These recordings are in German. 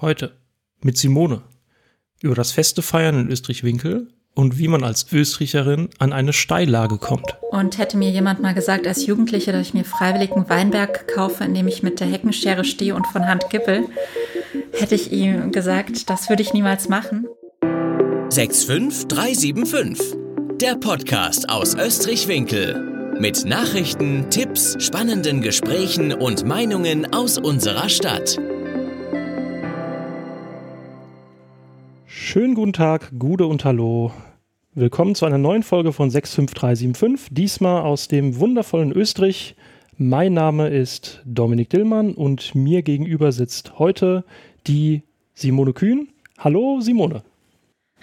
Heute mit Simone über das feste Feiern in Österreich-Winkel und wie man als Österreicherin an eine Steillage kommt. Und hätte mir jemand mal gesagt als Jugendliche, dass ich mir freiwillig einen Weinberg kaufe, in dem ich mit der Heckenschere stehe und von Hand kippel, hätte ich ihm gesagt, das würde ich niemals machen. 65375, der Podcast aus Österreich-Winkel. Mit Nachrichten, Tipps, spannenden Gesprächen und Meinungen aus unserer Stadt. Schönen guten Tag, Gude und Hallo. Willkommen zu einer neuen Folge von 65375, diesmal aus dem wundervollen Österreich. Mein Name ist Dominik Dillmann und mir gegenüber sitzt heute die Simone Kühn. Hallo Simone.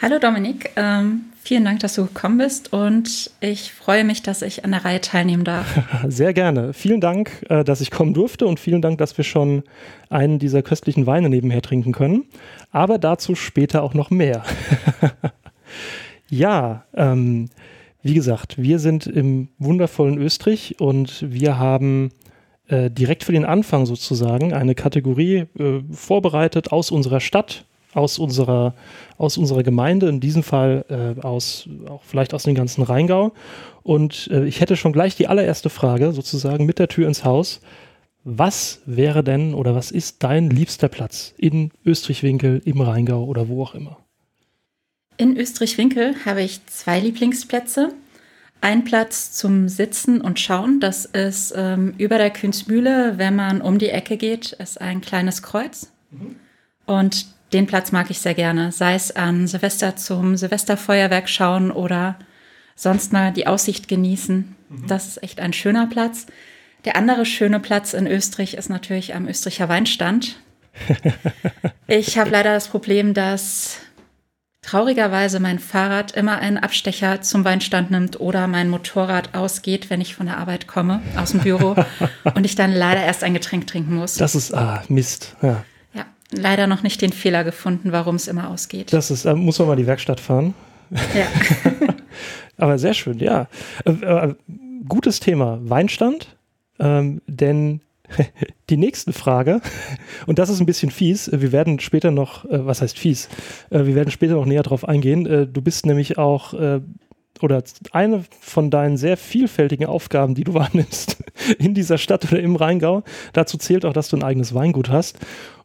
Hallo Dominik, ähm, vielen Dank, dass du gekommen bist und ich freue mich, dass ich an der Reihe teilnehmen darf. Sehr gerne. Vielen Dank, äh, dass ich kommen durfte und vielen Dank, dass wir schon einen dieser köstlichen Weine nebenher trinken können. Aber dazu später auch noch mehr. ja, ähm, wie gesagt, wir sind im wundervollen Österreich und wir haben äh, direkt für den Anfang sozusagen eine Kategorie äh, vorbereitet aus unserer Stadt aus unserer, aus unserer Gemeinde, in diesem Fall äh, aus, auch vielleicht aus dem ganzen Rheingau. Und äh, ich hätte schon gleich die allererste Frage, sozusagen mit der Tür ins Haus. Was wäre denn oder was ist dein liebster Platz in Österreich-Winkel, im Rheingau oder wo auch immer? In Österreich-Winkel habe ich zwei Lieblingsplätze. Ein Platz zum Sitzen und Schauen, das ist ähm, über der Kühnsmühle, wenn man um die Ecke geht, ist ein kleines Kreuz. Mhm. Und den Platz mag ich sehr gerne. Sei es an Silvester zum Silvesterfeuerwerk schauen oder sonst mal die Aussicht genießen. Mhm. Das ist echt ein schöner Platz. Der andere schöne Platz in Österreich ist natürlich am Österreicher Weinstand. ich habe leider das Problem, dass traurigerweise mein Fahrrad immer einen Abstecher zum Weinstand nimmt oder mein Motorrad ausgeht, wenn ich von der Arbeit komme, aus dem Büro und ich dann leider erst ein Getränk trinken muss. Das ist ah, Mist. Ja leider noch nicht den Fehler gefunden, warum es immer ausgeht. Das ist, äh, muss man mal die Werkstatt fahren. Ja. Aber sehr schön, ja. Äh, äh, gutes Thema, Weinstand. Ähm, denn die nächste Frage, und das ist ein bisschen fies, wir werden später noch, äh, was heißt fies, äh, wir werden später noch näher drauf eingehen. Äh, du bist nämlich auch, oder eine von deinen sehr vielfältigen Aufgaben, die du wahrnimmst in dieser Stadt oder im Rheingau, dazu zählt auch, dass du ein eigenes Weingut hast.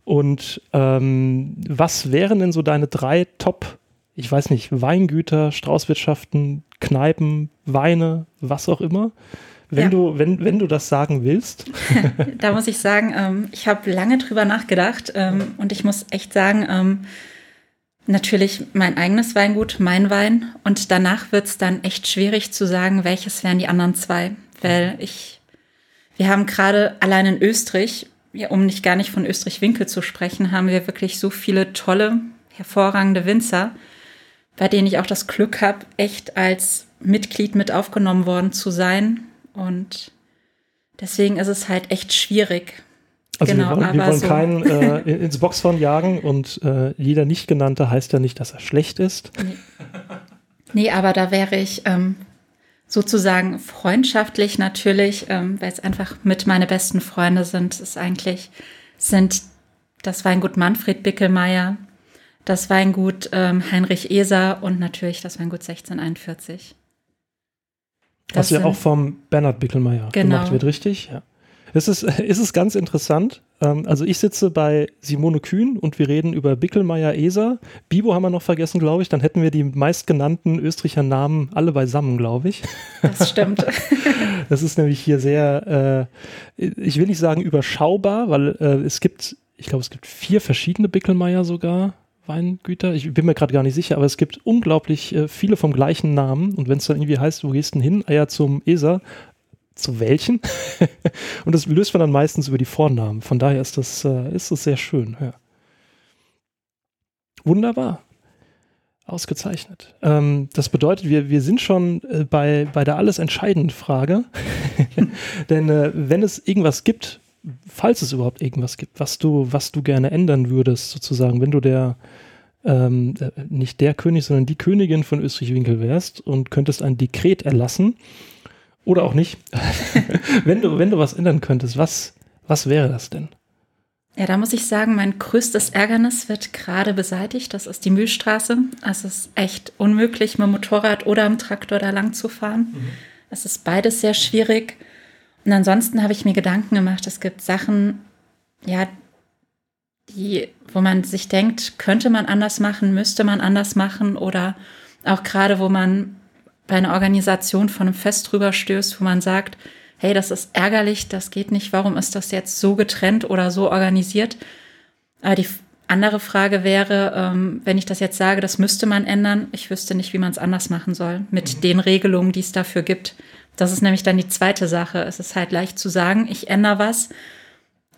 Und ähm, was wären denn so deine drei Top, ich weiß nicht, Weingüter, Straußwirtschaften, Kneipen, Weine, was auch immer? Wenn, ja. du, wenn, wenn du das sagen willst. da muss ich sagen, ähm, ich habe lange drüber nachgedacht ähm, und ich muss echt sagen, ähm, natürlich mein eigenes Weingut, mein Wein und danach wird es dann echt schwierig zu sagen, welches wären die anderen zwei, weil ich, wir haben gerade allein in Österreich ja, um nicht gar nicht von Österreich-Winkel zu sprechen, haben wir wirklich so viele tolle, hervorragende Winzer, bei denen ich auch das Glück habe, echt als Mitglied mit aufgenommen worden zu sein. Und deswegen ist es halt echt schwierig. Also genau, wir wollen, wir wollen so. keinen äh, ins Boxhorn jagen und äh, jeder nicht genannte heißt ja nicht, dass er schlecht ist. Nee, nee aber da wäre ich ähm, sozusagen freundschaftlich natürlich, ähm, weil es einfach mit meine besten Freunde sind, ist eigentlich, sind das Weingut Manfred Bickelmeier, das Weingut ähm, Heinrich Eser und natürlich das Weingut 1641. Das Was ja auch vom Bernhard Bickelmeier genau. gemacht wird, richtig? Ja. Es ist, es ist ganz interessant. Ähm, also ich sitze bei Simone Kühn und wir reden über Bickelmeier Eser. Bibo haben wir noch vergessen, glaube ich. Dann hätten wir die meistgenannten Österreicher Namen alle beisammen, glaube ich. Das stimmt. Das ist nämlich hier sehr, äh, ich will nicht sagen überschaubar, weil äh, es gibt, ich glaube, es gibt vier verschiedene Bickelmeier sogar. Weingüter. Ich bin mir gerade gar nicht sicher, aber es gibt unglaublich äh, viele vom gleichen Namen. Und wenn es dann irgendwie heißt, wo gehst du hin? Eier zum Eser, zu welchen. und das löst man dann meistens über die Vornamen. Von daher ist das, äh, ist das sehr schön. Ja. Wunderbar. Ausgezeichnet. Ähm, das bedeutet, wir, wir sind schon äh, bei, bei der alles entscheidenden Frage. Denn äh, wenn es irgendwas gibt, falls es überhaupt irgendwas gibt, was du, was du gerne ändern würdest, sozusagen, wenn du der ähm, äh, nicht der König, sondern die Königin von Österreich-Winkel wärst und könntest ein Dekret erlassen, oder auch nicht. wenn, du, wenn du was ändern könntest, was, was wäre das denn? Ja, da muss ich sagen, mein größtes Ärgernis wird gerade beseitigt. Das ist die Mühlstraße. Es ist echt unmöglich, mit dem Motorrad oder dem Traktor da lang zu fahren. Mhm. Es ist beides sehr schwierig. Und ansonsten habe ich mir Gedanken gemacht, es gibt Sachen, ja, die, wo man sich denkt, könnte man anders machen, müsste man anders machen oder auch gerade, wo man bei einer Organisation von einem Fest drüber stößt, wo man sagt, hey, das ist ärgerlich, das geht nicht, warum ist das jetzt so getrennt oder so organisiert? Aber die andere Frage wäre, ähm, wenn ich das jetzt sage, das müsste man ändern, ich wüsste nicht, wie man es anders machen soll mit mhm. den Regelungen, die es dafür gibt. Das ist nämlich dann die zweite Sache. Es ist halt leicht zu sagen, ich ändere was,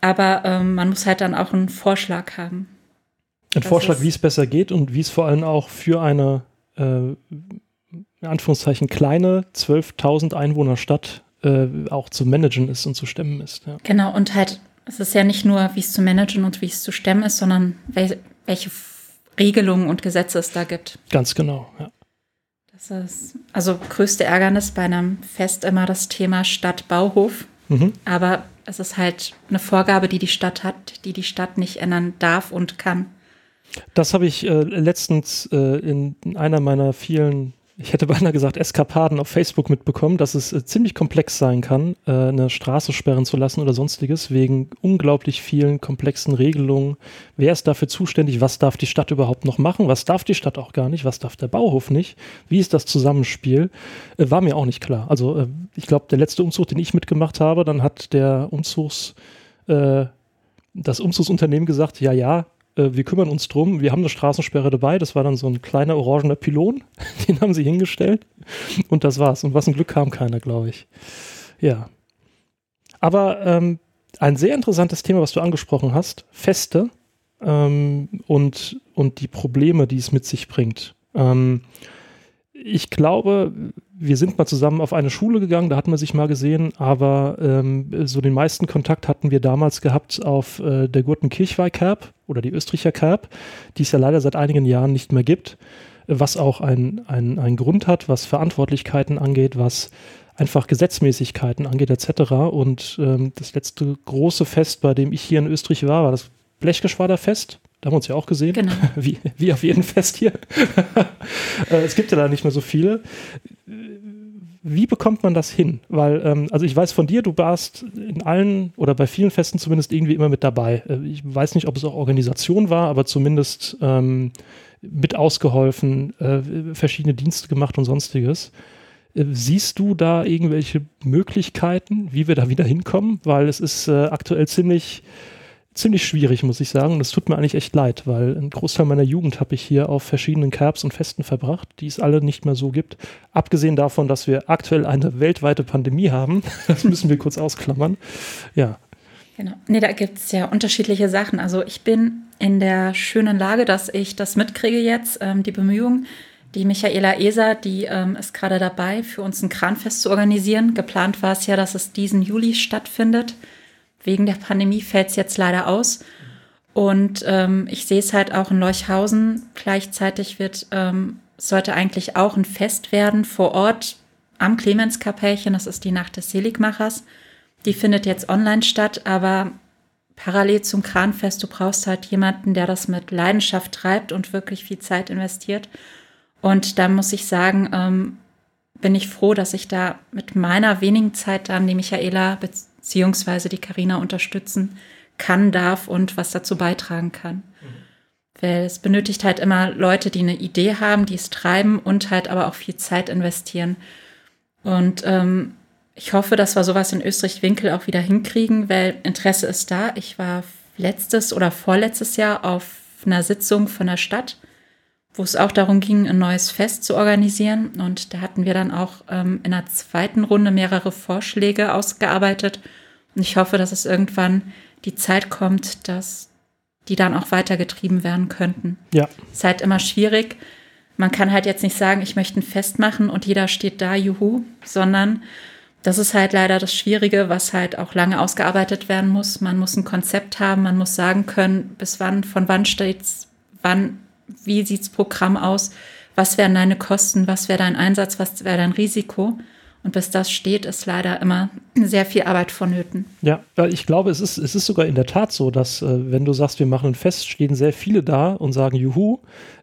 aber ähm, man muss halt dann auch einen Vorschlag haben. Ein Vorschlag, wie es besser geht und wie es vor allem auch für eine äh, in Anführungszeichen kleine 12.000 Einwohner Stadt äh, auch zu managen ist und zu stemmen ist. Ja. Genau, und halt, es ist ja nicht nur, wie es zu managen und wie es zu stemmen ist, sondern wel welche Regelungen und Gesetze es da gibt. Ganz genau, ja. Das ist also größte Ärgernis bei einem Fest immer das Thema Stadtbauhof. Mhm. Aber es ist halt eine Vorgabe, die die Stadt hat, die die Stadt nicht ändern darf und kann. Das habe ich äh, letztens äh, in einer meiner vielen ich hätte beinahe gesagt, Eskapaden auf Facebook mitbekommen, dass es äh, ziemlich komplex sein kann, äh, eine Straße sperren zu lassen oder sonstiges, wegen unglaublich vielen komplexen Regelungen. Wer ist dafür zuständig? Was darf die Stadt überhaupt noch machen? Was darf die Stadt auch gar nicht? Was darf der Bauhof nicht? Wie ist das Zusammenspiel? Äh, war mir auch nicht klar. Also äh, ich glaube, der letzte Umzug, den ich mitgemacht habe, dann hat der Umzugs, äh, das Umzugsunternehmen gesagt, ja, ja, äh, wir kümmern uns drum, wir haben eine Straßensperre dabei, das war dann so ein kleiner orangener Pylon, den haben sie hingestellt und das war's. Und was ein Glück kam keiner, glaube ich. Ja. Aber ähm, ein sehr interessantes Thema, was du angesprochen hast, Feste ähm, und, und die Probleme, die es mit sich bringt. Ähm, ich glaube, wir sind mal zusammen auf eine Schule gegangen, da hatten wir sich mal gesehen, aber ähm, so den meisten Kontakt hatten wir damals gehabt auf äh, der Gurtenkirchweih Kerb oder die Österreicher Kerb, die es ja leider seit einigen Jahren nicht mehr gibt, was auch ein, ein, ein Grund hat, was Verantwortlichkeiten angeht, was einfach Gesetzmäßigkeiten angeht etc. Und ähm, das letzte große Fest, bei dem ich hier in Österreich war, war das Blechgeschwaderfest. Da haben wir uns ja auch gesehen. Genau. Wie, wie auf jedem Fest hier. Äh, es gibt ja da nicht mehr so viele. Wie bekommt man das hin? Weil, ähm, also ich weiß von dir, du warst in allen oder bei vielen Festen zumindest irgendwie immer mit dabei. Äh, ich weiß nicht, ob es auch Organisation war, aber zumindest ähm, mit ausgeholfen, äh, verschiedene Dienste gemacht und sonstiges. Äh, siehst du da irgendwelche Möglichkeiten, wie wir da wieder hinkommen? Weil es ist äh, aktuell ziemlich ziemlich schwierig, muss ich sagen. Und es tut mir eigentlich echt leid, weil ein Großteil meiner Jugend habe ich hier auf verschiedenen Curbs und Festen verbracht, die es alle nicht mehr so gibt. Abgesehen davon, dass wir aktuell eine weltweite Pandemie haben. Das müssen wir kurz ausklammern. Ja. Genau. Nee, da gibt es ja unterschiedliche Sachen. Also ich bin in der schönen Lage, dass ich das mitkriege jetzt, ähm, die Bemühungen. Die Michaela Eser, die ähm, ist gerade dabei, für uns ein Kranfest zu organisieren. Geplant war es ja, dass es diesen Juli stattfindet wegen der Pandemie fällt es jetzt leider aus. Und ähm, ich sehe es halt auch in Leuchhausen. Gleichzeitig wird, ähm, sollte eigentlich auch ein Fest werden vor Ort am Clemenskapellchen. Das ist die Nacht des Seligmachers. Die findet jetzt online statt, aber parallel zum Kranfest, du brauchst halt jemanden, der das mit Leidenschaft treibt und wirklich viel Zeit investiert. Und da muss ich sagen, ähm, bin ich froh, dass ich da mit meiner wenigen Zeit dann die Michaela beziehungsweise die Karina unterstützen kann, darf und was dazu beitragen kann. Mhm. Weil es benötigt halt immer Leute, die eine Idee haben, die es treiben und halt aber auch viel Zeit investieren. Und ähm, ich hoffe, dass wir sowas in Österreich-Winkel auch wieder hinkriegen, weil Interesse ist da. Ich war letztes oder vorletztes Jahr auf einer Sitzung von der Stadt, wo es auch darum ging, ein neues Fest zu organisieren. Und da hatten wir dann auch ähm, in der zweiten Runde mehrere Vorschläge ausgearbeitet. Und ich hoffe, dass es irgendwann die Zeit kommt, dass die dann auch weitergetrieben werden könnten. Ja. Ist halt immer schwierig. Man kann halt jetzt nicht sagen, ich möchte ein Fest machen und jeder steht da, juhu, sondern das ist halt leider das Schwierige, was halt auch lange ausgearbeitet werden muss. Man muss ein Konzept haben, man muss sagen können, bis wann, von wann steht's, wann wie sieht das Programm aus, was wären deine Kosten, was wäre dein Einsatz, was wäre dein Risiko. Und bis das steht, ist leider immer sehr viel Arbeit vonnöten. Ja, ich glaube, es ist, es ist sogar in der Tat so, dass äh, wenn du sagst, wir machen ein Fest, stehen sehr viele da und sagen Juhu.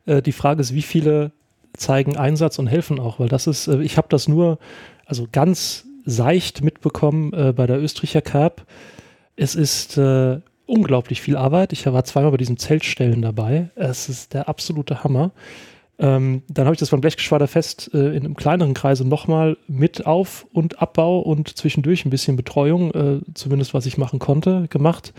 Äh, die Frage ist, wie viele zeigen Einsatz und helfen auch, weil das ist, äh, ich habe das nur, also ganz seicht mitbekommen bei der Österreicher Cup. Es ist äh, unglaublich viel Arbeit. Ich war zweimal bei diesem Zeltstellen dabei. Es ist der absolute Hammer. Ähm, dann habe ich das beim Blechgeschwaderfest äh, in einem kleineren Kreise nochmal mit Auf- und Abbau und zwischendurch ein bisschen Betreuung, äh, zumindest was ich machen konnte, gemacht.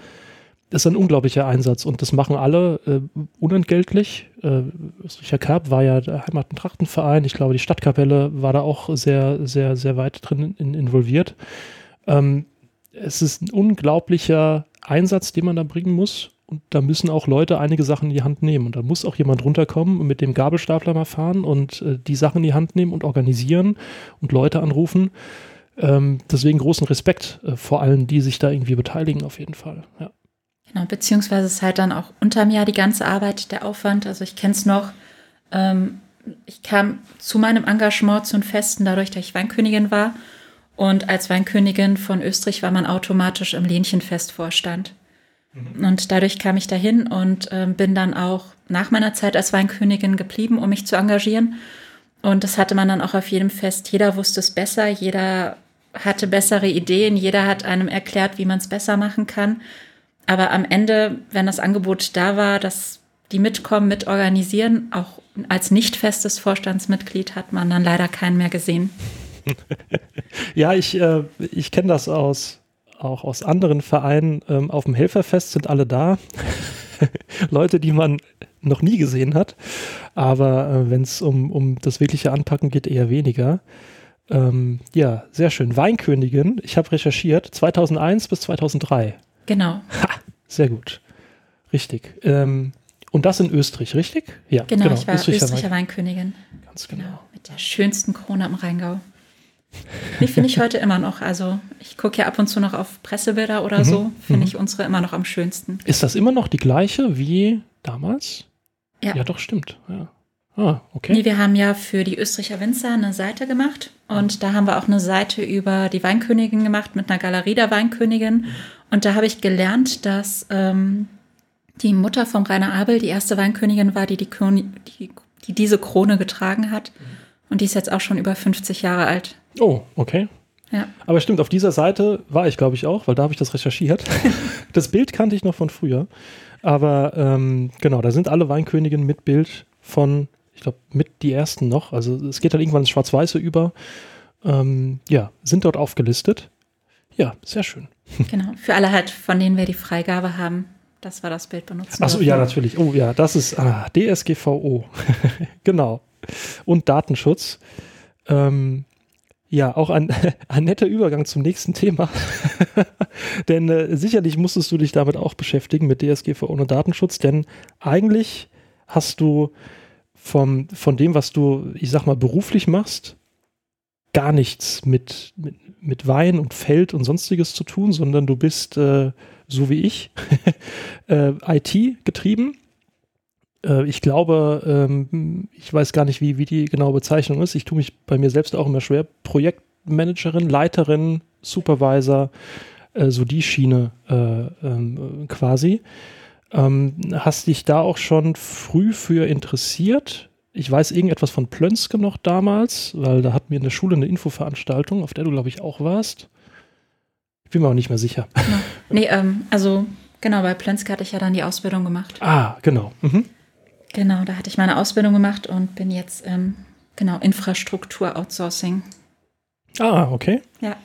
Das ist ein unglaublicher Einsatz und das machen alle äh, unentgeltlich. Äh, Österreicher Cup war ja der Heimat- und Trachtenverein. Ich glaube, die Stadtkapelle war da auch sehr, sehr, sehr weit drin in, involviert. Ähm, es ist ein unglaublicher Einsatz, den man da bringen muss. Und da müssen auch Leute einige Sachen in die Hand nehmen. Und da muss auch jemand runterkommen und mit dem Gabelstapler mal fahren und äh, die Sachen in die Hand nehmen und organisieren und Leute anrufen. Ähm, deswegen großen Respekt äh, vor allen, die sich da irgendwie beteiligen, auf jeden Fall. Ja. Genau, beziehungsweise ist halt dann auch unterm Jahr die ganze Arbeit, der Aufwand. Also ich kenne es noch. Ähm, ich kam zu meinem Engagement zu den Festen, dadurch, dass ich Weinkönigin war. Und als Weinkönigin von Österreich war man automatisch im Lähnchenfestvorstand. Mhm. Und dadurch kam ich dahin und äh, bin dann auch nach meiner Zeit als Weinkönigin geblieben, um mich zu engagieren. Und das hatte man dann auch auf jedem Fest. Jeder wusste es besser, jeder hatte bessere Ideen, jeder hat einem erklärt, wie man es besser machen kann. Aber am Ende, wenn das Angebot da war, dass die mitkommen, mitorganisieren, auch als nicht festes Vorstandsmitglied hat man dann leider keinen mehr gesehen. ja, ich, äh, ich kenne das aus auch aus anderen Vereinen ähm, auf dem Helferfest sind alle da. Leute, die man noch nie gesehen hat. Aber äh, wenn es um, um das wirkliche Anpacken geht, eher weniger. Ähm, ja, sehr schön. Weinkönigin, ich habe recherchiert, 2001 bis 2003. Genau. Ha, sehr gut. Richtig. Ähm, und das in Österreich, richtig? Ja, genau. genau. ich war Österreicher, Österreicher Weinkönigin. Ganz genau. genau. Mit der schönsten Krone am Rheingau. Die finde ich heute immer noch. Also ich gucke ja ab und zu noch auf Pressebilder oder mhm. so. Finde mhm. ich unsere immer noch am schönsten. Ist das immer noch die gleiche wie damals? Ja. Ja, doch, stimmt. Ja. Ah, okay. Nee, wir haben ja für die Österreicher Winzer eine Seite gemacht und da haben wir auch eine Seite über die Weinkönigin gemacht mit einer Galerie der Weinkönigin. Und da habe ich gelernt, dass ähm, die Mutter von Rainer Abel die erste Weinkönigin war, die, die, die, die diese Krone getragen hat. Und die ist jetzt auch schon über 50 Jahre alt. Oh, okay. Ja. Aber stimmt, auf dieser Seite war ich, glaube ich, auch, weil da habe ich das recherchiert. das Bild kannte ich noch von früher. Aber ähm, genau, da sind alle Weinköniginnen mit Bild von, ich glaube, mit die ersten noch. Also es geht dann irgendwann ins Schwarz-Weiße über. Ähm, ja, sind dort aufgelistet. Ja, sehr schön. Genau, für alle halt, von denen wir die Freigabe haben, dass wir das Bild benutzen. Achso, ja, natürlich. Oh ja, das ist ah, DSGVO. genau. Und Datenschutz. Ähm, ja, auch ein, ein netter Übergang zum nächsten Thema. denn äh, sicherlich musstest du dich damit auch beschäftigen, mit DSGVO und Datenschutz, denn eigentlich hast du vom, von dem, was du, ich sag mal, beruflich machst, gar nichts mit, mit, mit Wein und Feld und sonstiges zu tun, sondern du bist, äh, so wie ich, äh, IT getrieben äh, ich glaube, ähm, ich weiß gar nicht, wie, wie die genaue Bezeichnung ist. Ich tue mich bei mir selbst auch immer schwer. Projektmanagerin, Leiterin, Supervisor, äh, so die Schiene äh, ähm, quasi. Ähm, hast dich da auch schon früh für interessiert? Ich weiß irgendetwas von Plönske noch damals, weil da hatten wir in der Schule eine Infoveranstaltung, auf der du, glaube ich, auch warst. Ich bin mir auch nicht mehr sicher. Genau. Nee, ähm, also genau, bei Plönske hatte ich ja dann die Ausbildung gemacht. Ah, genau. Mhm. Genau, da hatte ich meine Ausbildung gemacht und bin jetzt ähm, genau Infrastruktur Outsourcing. Ah, okay. Ja.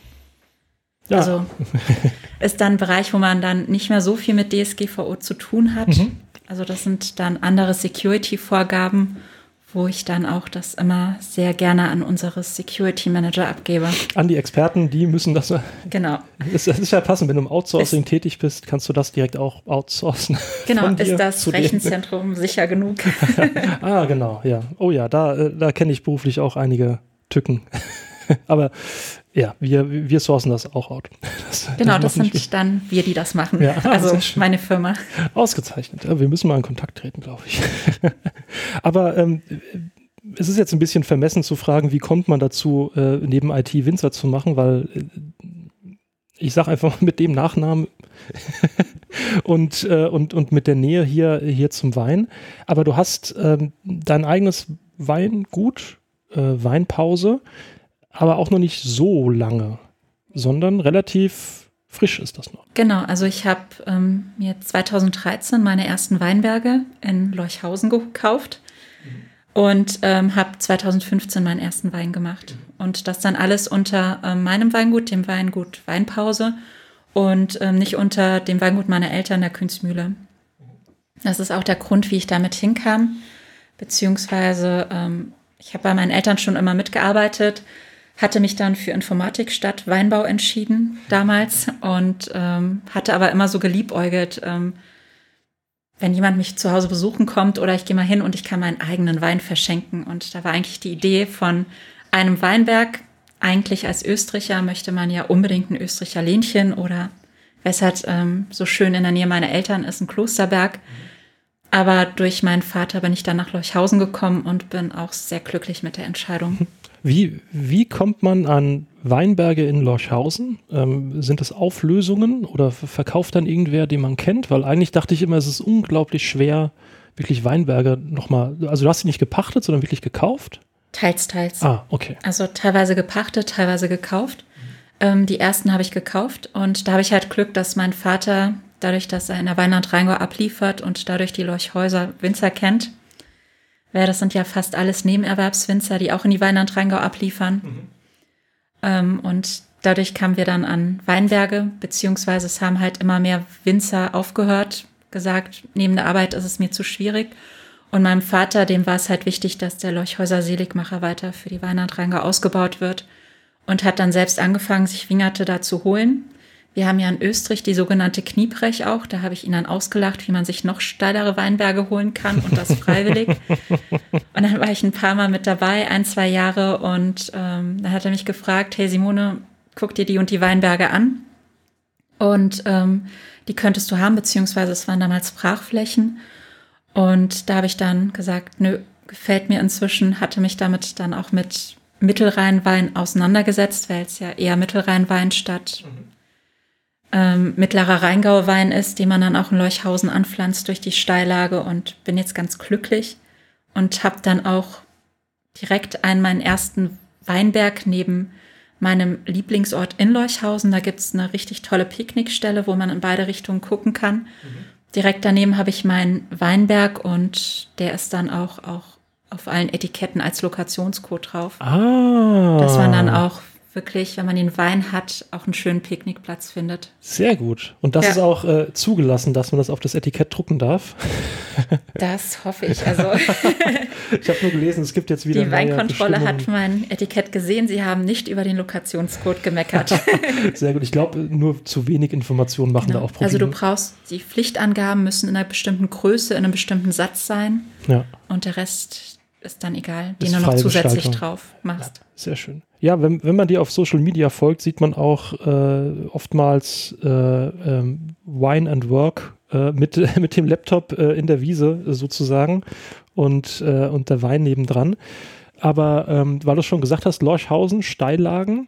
ja. Also ist dann ein Bereich, wo man dann nicht mehr so viel mit DSGVO zu tun hat. Mhm. Also das sind dann andere Security-Vorgaben wo ich dann auch das immer sehr gerne an unsere Security Manager abgebe. An die Experten, die müssen das. Genau. Es ist ja passend, wenn du im Outsourcing ist, tätig bist, kannst du das direkt auch outsourcen. Genau, ist das Rechenzentrum sicher genug? ah, genau, ja. Oh ja, da, äh, da kenne ich beruflich auch einige Tücken. Aber ja, wir, wir sourcen das auch out. Das, genau, das, das sind dann wir, die das machen. Ja, also meine Firma. Ausgezeichnet. Ja, wir müssen mal in Kontakt treten, glaube ich. Aber ähm, es ist jetzt ein bisschen vermessen zu fragen, wie kommt man dazu, äh, neben IT Winzer zu machen, weil äh, ich sage einfach mit dem Nachnamen und, äh, und, und mit der Nähe hier, hier zum Wein. Aber du hast ähm, dein eigenes Weingut, äh, Weinpause, aber auch noch nicht so lange, sondern relativ frisch ist das noch. Genau, also ich habe ähm, mir 2013 meine ersten Weinberge in Leuchhausen gekauft und ähm, habe 2015 meinen ersten Wein gemacht. Und das dann alles unter ähm, meinem Weingut, dem Weingut Weinpause und ähm, nicht unter dem Weingut meiner Eltern, der Künstmühle. Das ist auch der Grund, wie ich damit hinkam. Beziehungsweise, ähm, ich habe bei meinen Eltern schon immer mitgearbeitet, hatte mich dann für Informatik statt Weinbau entschieden damals und ähm, hatte aber immer so geliebäugelt, ähm, wenn jemand mich zu Hause besuchen kommt oder ich gehe mal hin und ich kann meinen eigenen Wein verschenken. Und da war eigentlich die Idee von einem Weinberg. Eigentlich als Österreicher möchte man ja unbedingt ein Österreicher Lähnchen oder weshalb ähm, so schön in der Nähe meiner Eltern ist, ein Klosterberg. Aber durch meinen Vater bin ich dann nach Leuchhausen gekommen und bin auch sehr glücklich mit der Entscheidung. Wie, wie kommt man an Weinberge in Lorchhausen? Ähm, sind das Auflösungen oder verkauft dann irgendwer, den man kennt? Weil eigentlich dachte ich immer, es ist unglaublich schwer, wirklich Weinberge nochmal, also du hast sie nicht gepachtet, sondern wirklich gekauft? Teils, teils. Ah, okay. Also teilweise gepachtet, teilweise gekauft. Ähm, die ersten habe ich gekauft und da habe ich halt Glück, dass mein Vater, dadurch, dass er in der Weinland Rheingau abliefert und dadurch die Lorchhäuser Winzer kennt, weil das sind ja fast alles Nebenerwerbswinzer, die auch in die Weinland Rheingau abliefern. Mhm. Ähm, und dadurch kamen wir dann an Weinberge, beziehungsweise es haben halt immer mehr Winzer aufgehört, gesagt, neben der Arbeit ist es mir zu schwierig. Und meinem Vater, dem war es halt wichtig, dass der Leuchhäuser Seligmacher weiter für die Weinland Rheingau ausgebaut wird und hat dann selbst angefangen, sich Wingerte da zu holen. Wir haben ja in Österreich die sogenannte Kniebrech auch. Da habe ich ihn dann ausgelacht, wie man sich noch steilere Weinberge holen kann und das freiwillig. und dann war ich ein paar Mal mit dabei, ein, zwei Jahre. Und ähm, dann hat er mich gefragt, hey Simone, guck dir die und die Weinberge an. Und ähm, die könntest du haben, beziehungsweise es waren damals Brachflächen. Und da habe ich dann gesagt, nö, gefällt mir inzwischen, hatte mich damit dann auch mit Mittelrheinwein auseinandergesetzt, weil es ja eher Mittelrheinwein statt mhm ähm, mittlerer Rheingauer Wein ist, den man dann auch in Leuchhausen anpflanzt durch die Steillage und bin jetzt ganz glücklich und habe dann auch direkt einen meinen ersten Weinberg neben meinem Lieblingsort in Leuchhausen. Da gibt es eine richtig tolle Picknickstelle, wo man in beide Richtungen gucken kann. Mhm. Direkt daneben habe ich meinen Weinberg und der ist dann auch, auch auf allen Etiketten als Lokationscode drauf. Ah. Dass man dann auch wirklich, wenn man den Wein hat, auch einen schönen Picknickplatz findet. Sehr gut. Und das ja. ist auch äh, zugelassen, dass man das auf das Etikett drucken darf. Das hoffe ich. Also ich habe nur gelesen, es gibt jetzt wieder. Die Weinkontrolle hat mein Etikett gesehen. Sie haben nicht über den Lokationscode gemeckert. Sehr gut. Ich glaube, nur zu wenig Informationen machen genau. da auch Probleme. Also du brauchst die Pflichtangaben müssen in einer bestimmten Größe, in einem bestimmten Satz sein. Ja. Und der Rest ist dann egal, den du noch zusätzlich drauf machst. Ja, sehr schön. Ja, wenn, wenn man dir auf Social Media folgt, sieht man auch äh, oftmals äh, ähm, Wine and Work äh, mit, mit dem Laptop äh, in der Wiese sozusagen und, äh, und der Wein nebendran. Aber ähm, weil du schon gesagt hast, Lorchhausen, Steillagen,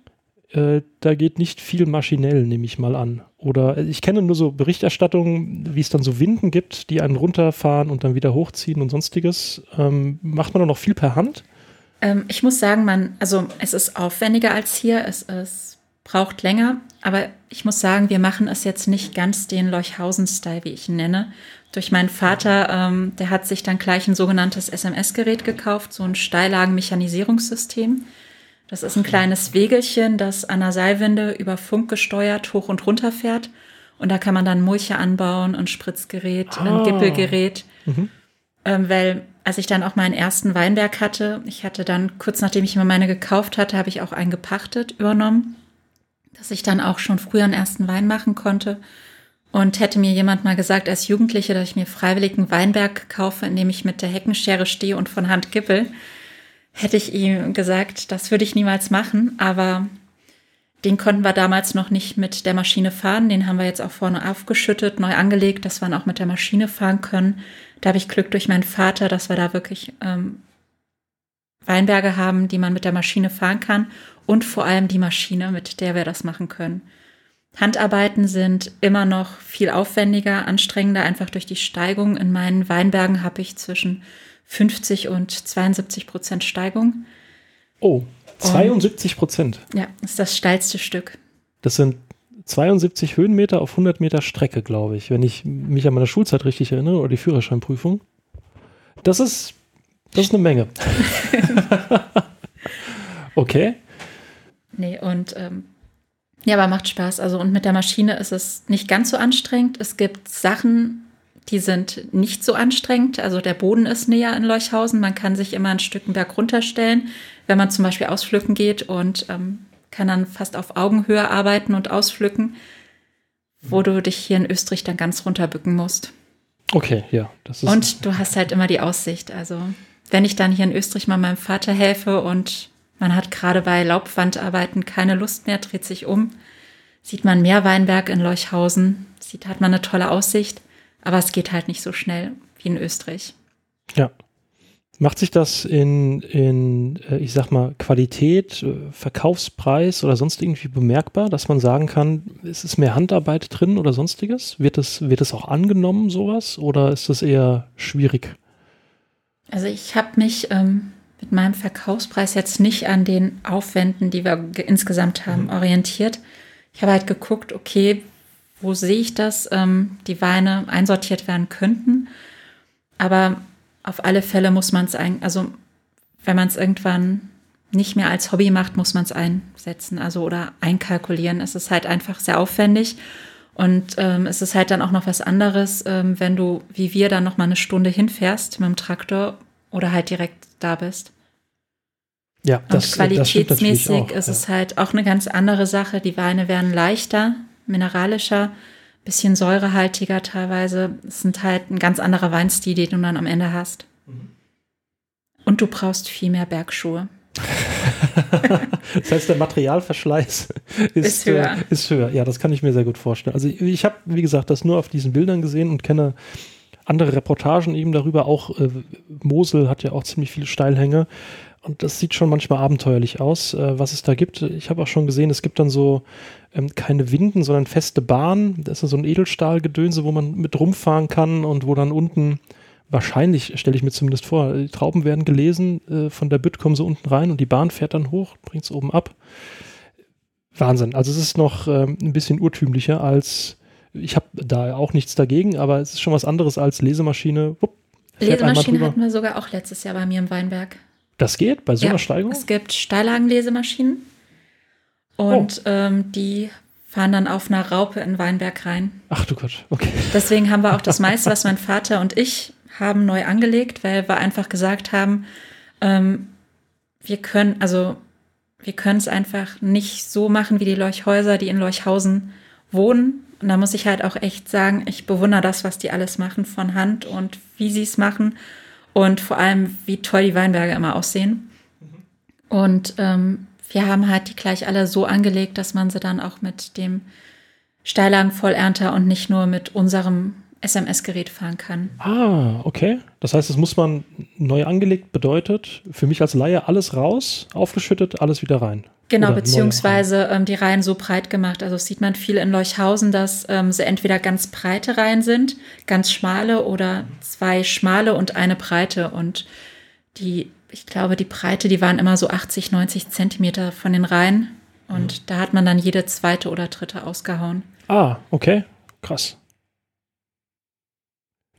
äh, da geht nicht viel maschinell, nehme ich mal an. Oder ich kenne nur so Berichterstattungen, wie es dann so Winden gibt, die einen runterfahren und dann wieder hochziehen und sonstiges. Ähm, macht man da noch viel per Hand? Ähm, ich muss sagen, man, also es ist aufwendiger als hier, es, es braucht länger, aber ich muss sagen, wir machen es jetzt nicht ganz den Leuchhausen-Style, wie ich ihn nenne. Durch meinen Vater, ähm, der hat sich dann gleich ein sogenanntes SMS-Gerät gekauft, so ein Steillagen-Mechanisierungssystem. Das ist ein kleines Wegelchen, das an der Seilwinde über Funk gesteuert hoch und runter fährt. Und da kann man dann Mulche anbauen, ein Spritzgerät, ah. ein Gippelgerät. Mhm. Ähm, weil als ich dann auch meinen ersten Weinberg hatte, ich hatte dann kurz nachdem ich mir meine gekauft hatte, habe ich auch einen gepachtet übernommen, dass ich dann auch schon früher einen ersten Wein machen konnte. Und hätte mir jemand mal gesagt als Jugendliche, dass ich mir freiwillig einen Weinberg kaufe, in dem ich mit der Heckenschere stehe und von Hand gippel, hätte ich ihm gesagt, das würde ich niemals machen. Aber den konnten wir damals noch nicht mit der Maschine fahren. Den haben wir jetzt auch vorne aufgeschüttet, neu angelegt, dass wir ihn auch mit der Maschine fahren können. Da habe ich Glück durch meinen Vater, dass wir da wirklich ähm, Weinberge haben, die man mit der Maschine fahren kann und vor allem die Maschine, mit der wir das machen können. Handarbeiten sind immer noch viel aufwendiger, anstrengender, einfach durch die Steigung. In meinen Weinbergen habe ich zwischen 50 und 72 Prozent Steigung. Oh, 72 Prozent. Ja, ist das steilste Stück. Das sind 72 Höhenmeter auf 100 Meter Strecke, glaube ich, wenn ich mich an meine Schulzeit richtig erinnere oder die Führerscheinprüfung. Das ist, das ist eine Menge. okay. Nee, und ähm, ja, aber macht Spaß. Also, und mit der Maschine ist es nicht ganz so anstrengend. Es gibt Sachen, die sind nicht so anstrengend. Also der Boden ist näher in Leuchhausen. Man kann sich immer ein Stück Berg runterstellen, wenn man zum Beispiel auspflücken geht und ähm, kann dann fast auf Augenhöhe arbeiten und auspflücken, wo du dich hier in Österreich dann ganz runterbücken musst. Okay, ja. Das ist und du hast halt immer die Aussicht. Also wenn ich dann hier in Österreich mal meinem Vater helfe und man hat gerade bei Laubwandarbeiten keine Lust mehr, dreht sich um, sieht man mehr Weinberg in Leuchhausen, sieht, hat man eine tolle Aussicht, aber es geht halt nicht so schnell wie in Österreich. Ja. Macht sich das in, in, äh, ich sag mal, Qualität, äh, Verkaufspreis oder sonst irgendwie bemerkbar, dass man sagen kann, ist es mehr Handarbeit drin oder sonstiges? Wird es, wird es auch angenommen, sowas? Oder ist das eher schwierig? Also ich habe mich ähm, mit meinem Verkaufspreis jetzt nicht an den Aufwänden, die wir insgesamt haben, mhm. orientiert. Ich habe halt geguckt, okay, wo sehe ich das, ähm, die Weine einsortiert werden könnten. Aber auf alle Fälle muss man es ein, also wenn man es irgendwann nicht mehr als Hobby macht, muss man es einsetzen, also oder einkalkulieren. Es ist halt einfach sehr aufwendig. Und ähm, es ist halt dann auch noch was anderes, ähm, wenn du, wie wir, dann noch mal eine Stunde hinfährst mit dem Traktor oder halt direkt da bist. Ja, das, Und qualitätsmäßig auch, ist ja. es halt auch eine ganz andere Sache. Die Weine werden leichter, mineralischer, bisschen säurehaltiger teilweise. Es sind halt ein ganz anderer Weinstil, den du dann am Ende hast. Mhm. Und du brauchst viel mehr Bergschuhe. das heißt, der Materialverschleiß ist, ist, höher. Äh, ist höher. Ja, das kann ich mir sehr gut vorstellen. Also ich habe, wie gesagt, das nur auf diesen Bildern gesehen und kenne andere Reportagen eben darüber. Auch äh, Mosel hat ja auch ziemlich viele Steilhänge. Und das sieht schon manchmal abenteuerlich aus, äh, was es da gibt. Ich habe auch schon gesehen, es gibt dann so ähm, keine Winden, sondern feste Bahnen. Das ist so ein Edelstahlgedönse, wo man mit rumfahren kann und wo dann unten wahrscheinlich, stelle ich mir zumindest vor, die Trauben werden gelesen, äh, von der Bütt kommen sie unten rein und die Bahn fährt dann hoch, bringt es oben ab. Wahnsinn. Also es ist noch ähm, ein bisschen urtümlicher als, ich habe da auch nichts dagegen, aber es ist schon was anderes als Lesemaschine. Wupp, Lesemaschine hatten wir sogar auch letztes Jahr bei mir im Weinberg. Das geht bei so einer ja, Steigung? Es gibt Steillagenlesemaschinen und oh. ähm, die fahren dann auf einer Raupe in Weinberg rein. Ach du Gott, okay. Deswegen haben wir auch das meiste, was mein Vater und ich haben, neu angelegt, weil wir einfach gesagt haben, ähm, wir können, also wir können es einfach nicht so machen wie die Leuchhäuser, die in Leuchhausen wohnen. Und da muss ich halt auch echt sagen, ich bewundere das, was die alles machen von Hand und wie sie es machen und vor allem, wie toll die Weinberge immer aussehen. Mhm. Und ähm, wir haben halt die gleich alle so angelegt, dass man sie dann auch mit dem Steillagenvollernter und nicht nur mit unserem SMS-Gerät fahren kann. Ah, okay. Das heißt, es muss man neu angelegt bedeutet, für mich als Laie alles raus, aufgeschüttet, alles wieder rein. Genau, Oder beziehungsweise ähm, die Reihen so breit gemacht. Also sieht man viel in Leuchhausen, dass ähm, sie entweder ganz breite Reihen sind, ganz schmale oder zwei schmale und eine breite. Und die, ich glaube, die Breite, die waren immer so 80, 90 Zentimeter von den Reihen. Und mhm. da hat man dann jede zweite oder dritte ausgehauen. Ah, okay. Krass.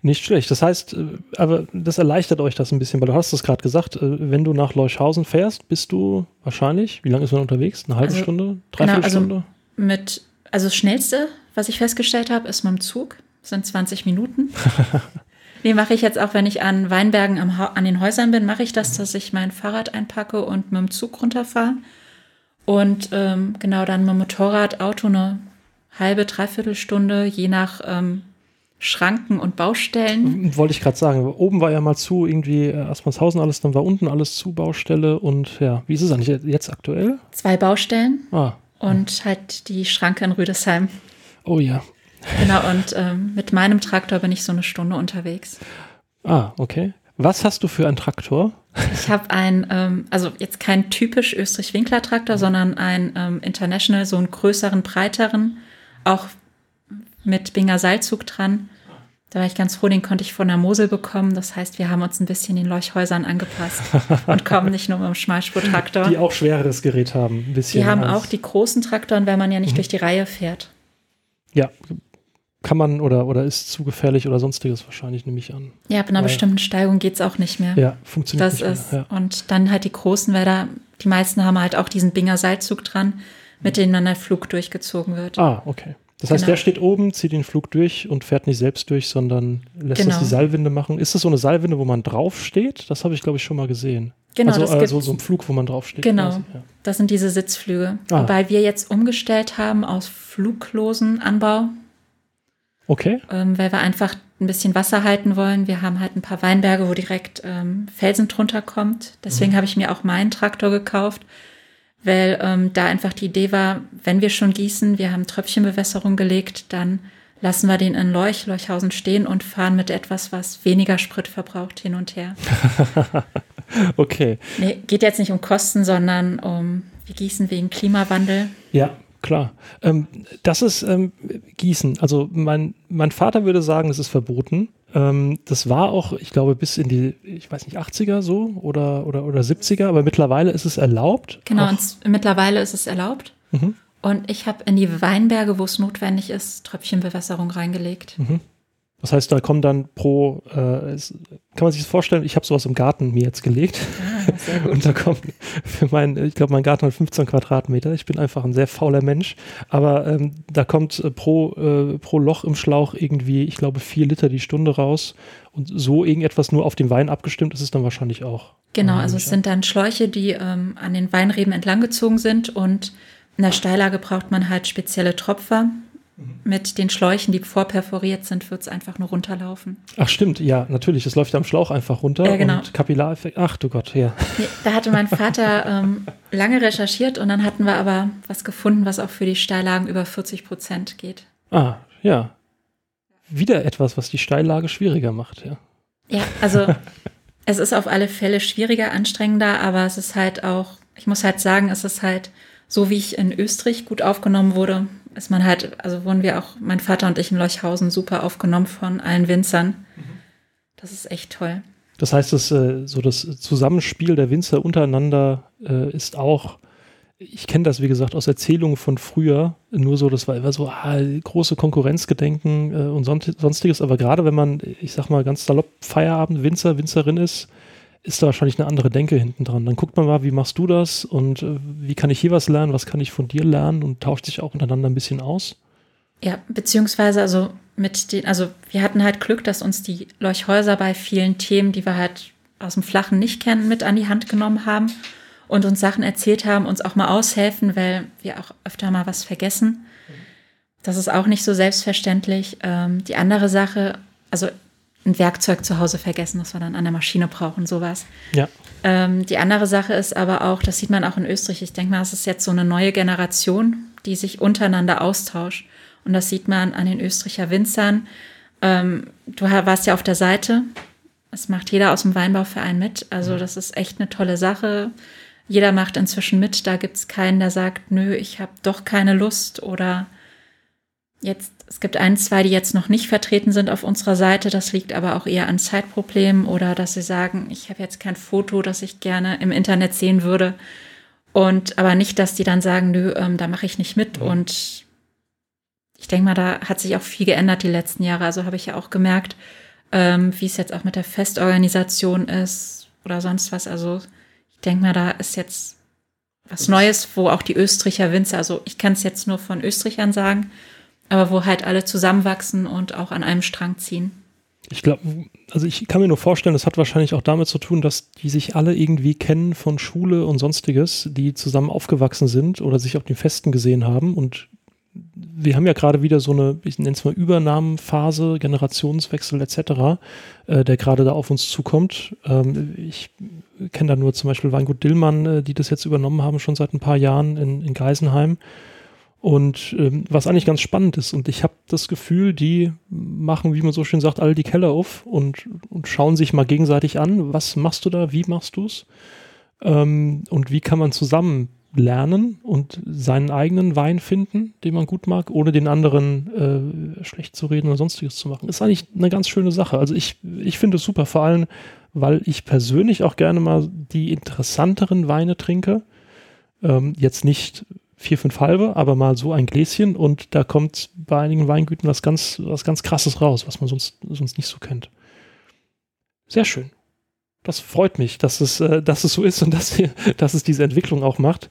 Nicht schlecht. Das heißt, äh, aber das erleichtert euch das ein bisschen, weil du hast es gerade gesagt, äh, wenn du nach Leuchhausen fährst, bist du wahrscheinlich, wie lange ist man unterwegs? Eine halbe also, Stunde? Dreiviertel genau, also Mit, also das Schnellste, was ich festgestellt habe, ist mit dem Zug. Das sind 20 Minuten. nee, mache ich jetzt auch, wenn ich an Weinbergen an den Häusern bin, mache ich das, dass ich mein Fahrrad einpacke und mit dem Zug runterfahre. Und ähm, genau dann mit dem Motorrad, Auto eine halbe, dreiviertel Stunde, je nach ähm, Schranken und Baustellen. Wollte ich gerade sagen. Oben war ja mal zu, irgendwie äh, Aspernshausen alles, dann war unten alles zu, Baustelle und ja, wie ist es eigentlich jetzt aktuell? Zwei Baustellen ah. und halt die Schranke in Rüdesheim. Oh ja. Genau, und ähm, mit meinem Traktor bin ich so eine Stunde unterwegs. Ah, okay. Was hast du für einen Traktor? Ich habe ein, ähm, also jetzt kein typisch Österreich-Winkler-Traktor, mhm. sondern ein ähm, International, so einen größeren, breiteren, auch mit Binger Seilzug dran. Da war ich ganz froh, den konnte ich von der Mosel bekommen. Das heißt, wir haben uns ein bisschen den Leuchthäusern angepasst und kommen nicht nur mit dem Schmalspurtraktor. Die auch schwereres Gerät haben. Ein bisschen die haben auch die großen Traktoren, weil man ja nicht mhm. durch die Reihe fährt. Ja, kann man oder, oder ist zu gefährlich oder sonstiges wahrscheinlich, nehme ich an. Ja, ab einer weil, bestimmten Steigung geht es auch nicht mehr. Ja, funktioniert das nicht ist, mehr. Ja. Und dann halt die großen Wälder, die meisten haben halt auch diesen Binger Seilzug dran, mit mhm. dem dann der Flug durchgezogen wird. Ah, okay. Das heißt, genau. der steht oben, zieht den Flug durch und fährt nicht selbst durch, sondern lässt genau. das die Seilwinde machen. Ist das so eine Seilwinde, wo man drauf steht? Das habe ich, glaube ich, schon mal gesehen. Genau, also, das äh, so, so ein Flug, wo man drauf steht. Genau, ja. das sind diese Sitzflüge. Ah. Wobei wir jetzt umgestellt haben aus fluglosen Anbau. Okay. Ähm, weil wir einfach ein bisschen Wasser halten wollen. Wir haben halt ein paar Weinberge, wo direkt ähm, Felsen drunter kommt. Deswegen mhm. habe ich mir auch meinen Traktor gekauft weil ähm, da einfach die Idee war, wenn wir schon gießen, wir haben Tröpfchenbewässerung gelegt, dann lassen wir den in Leuch, Leuchhausen stehen und fahren mit etwas, was weniger Sprit verbraucht, hin und her. okay. Nee, geht jetzt nicht um Kosten, sondern um, wir gießen wegen Klimawandel. Ja, klar. Ähm, das ist ähm, Gießen. Also mein, mein Vater würde sagen, es ist verboten. Ähm, das war auch, ich glaube, bis in die, ich weiß nicht, 80er so oder, oder, oder 70er, aber mittlerweile ist es erlaubt. Genau, und mittlerweile ist es erlaubt. Mhm. Und ich habe in die Weinberge, wo es notwendig ist, Tröpfchenbewässerung reingelegt. Mhm. Das heißt, da kommen dann pro, äh, es, kann man sich das vorstellen, ich habe sowas im Garten mir jetzt gelegt. Ah. Und da kommt für mein, ich glaube, mein Garten hat 15 Quadratmeter. Ich bin einfach ein sehr fauler Mensch. Aber ähm, da kommt äh, pro, äh, pro Loch im Schlauch irgendwie, ich glaube, vier Liter die Stunde raus. Und so irgendetwas nur auf den Wein abgestimmt ist es dann wahrscheinlich auch. Genau, also es sind dann Schläuche, die ähm, an den Weinreben entlanggezogen sind und in der Steillage braucht man halt spezielle Tropfer, mit den Schläuchen, die vorperforiert sind, wird es einfach nur runterlaufen. Ach stimmt, ja, natürlich. Es läuft am Schlauch einfach runter. Ja, genau. Und Kapillareffekt, ach du Gott, ja. Da hatte mein Vater ähm, lange recherchiert und dann hatten wir aber was gefunden, was auch für die Steillagen über 40 Prozent geht. Ah, ja. Wieder etwas, was die Steillage schwieriger macht, ja. Ja, also es ist auf alle Fälle schwieriger, anstrengender, aber es ist halt auch, ich muss halt sagen, es ist halt so, wie ich in Österreich gut aufgenommen wurde, ist man halt, also wurden wir auch, mein Vater und ich in Leuchhausen super aufgenommen von allen Winzern. Das ist echt toll. Das heißt, das, äh, so das Zusammenspiel der Winzer untereinander äh, ist auch, ich kenne das, wie gesagt, aus Erzählungen von früher, nur so, das war immer so ah, große Konkurrenzgedenken äh, und sonstiges, aber gerade wenn man, ich sag mal ganz salopp, Feierabend Winzer, Winzerin ist, ist da wahrscheinlich eine andere Denke hinten dran. Dann guckt man mal, wie machst du das und äh, wie kann ich hier was lernen, was kann ich von dir lernen und tauscht sich auch untereinander ein bisschen aus. Ja, beziehungsweise also mit den, also wir hatten halt Glück, dass uns die Leuchthäuser bei vielen Themen, die wir halt aus dem Flachen nicht kennen, mit an die Hand genommen haben und uns Sachen erzählt haben, uns auch mal aushelfen, weil wir auch öfter mal was vergessen. Das ist auch nicht so selbstverständlich. Ähm, die andere Sache, also ein Werkzeug zu Hause vergessen, das wir dann an der Maschine brauchen, sowas. Ja. Ähm, die andere Sache ist aber auch, das sieht man auch in Österreich, ich denke mal, es ist jetzt so eine neue Generation, die sich untereinander austauscht. Und das sieht man an den Österreicher Winzern. Ähm, du warst ja auf der Seite. Es macht jeder aus dem Weinbauverein mit. Also das ist echt eine tolle Sache. Jeder macht inzwischen mit. Da gibt es keinen, der sagt, nö, ich habe doch keine Lust oder Jetzt, es gibt ein, zwei, die jetzt noch nicht vertreten sind auf unserer Seite. Das liegt aber auch eher an Zeitproblemen oder dass sie sagen, ich habe jetzt kein Foto, das ich gerne im Internet sehen würde. Und aber nicht, dass die dann sagen, nö, ähm, da mache ich nicht mit. Mhm. Und ich denke mal, da hat sich auch viel geändert die letzten Jahre. Also habe ich ja auch gemerkt, ähm, wie es jetzt auch mit der Festorganisation ist oder sonst was. Also ich denke mal, da ist jetzt was Neues, wo auch die Österreicher Winzer, also ich kann es jetzt nur von Österreichern sagen, aber wo halt alle zusammenwachsen und auch an einem Strang ziehen. Ich glaube, also ich kann mir nur vorstellen, das hat wahrscheinlich auch damit zu tun, dass die sich alle irgendwie kennen von Schule und sonstiges, die zusammen aufgewachsen sind oder sich auf den Festen gesehen haben. Und wir haben ja gerade wieder so eine, ich nenne es mal Übernahmenphase, Generationswechsel etc., äh, der gerade da auf uns zukommt. Ähm, ich kenne da nur zum Beispiel Weingut Dillmann, äh, die das jetzt übernommen haben, schon seit ein paar Jahren in, in Geisenheim. Und ähm, was eigentlich ganz spannend ist. Und ich habe das Gefühl, die machen, wie man so schön sagt, alle die Keller auf und, und schauen sich mal gegenseitig an. Was machst du da? Wie machst du es? Ähm, und wie kann man zusammen lernen und seinen eigenen Wein finden, den man gut mag, ohne den anderen äh, schlecht zu reden oder sonstiges zu machen. Ist eigentlich eine ganz schöne Sache. Also ich, ich finde es super, vor allem, weil ich persönlich auch gerne mal die interessanteren Weine trinke. Ähm, jetzt nicht vier, fünf halbe, aber mal so ein Gläschen und da kommt bei einigen Weingüten was ganz, was ganz krasses raus, was man sonst, sonst nicht so kennt. Sehr schön. Das freut mich, dass es, äh, dass es so ist und dass, dass es diese Entwicklung auch macht.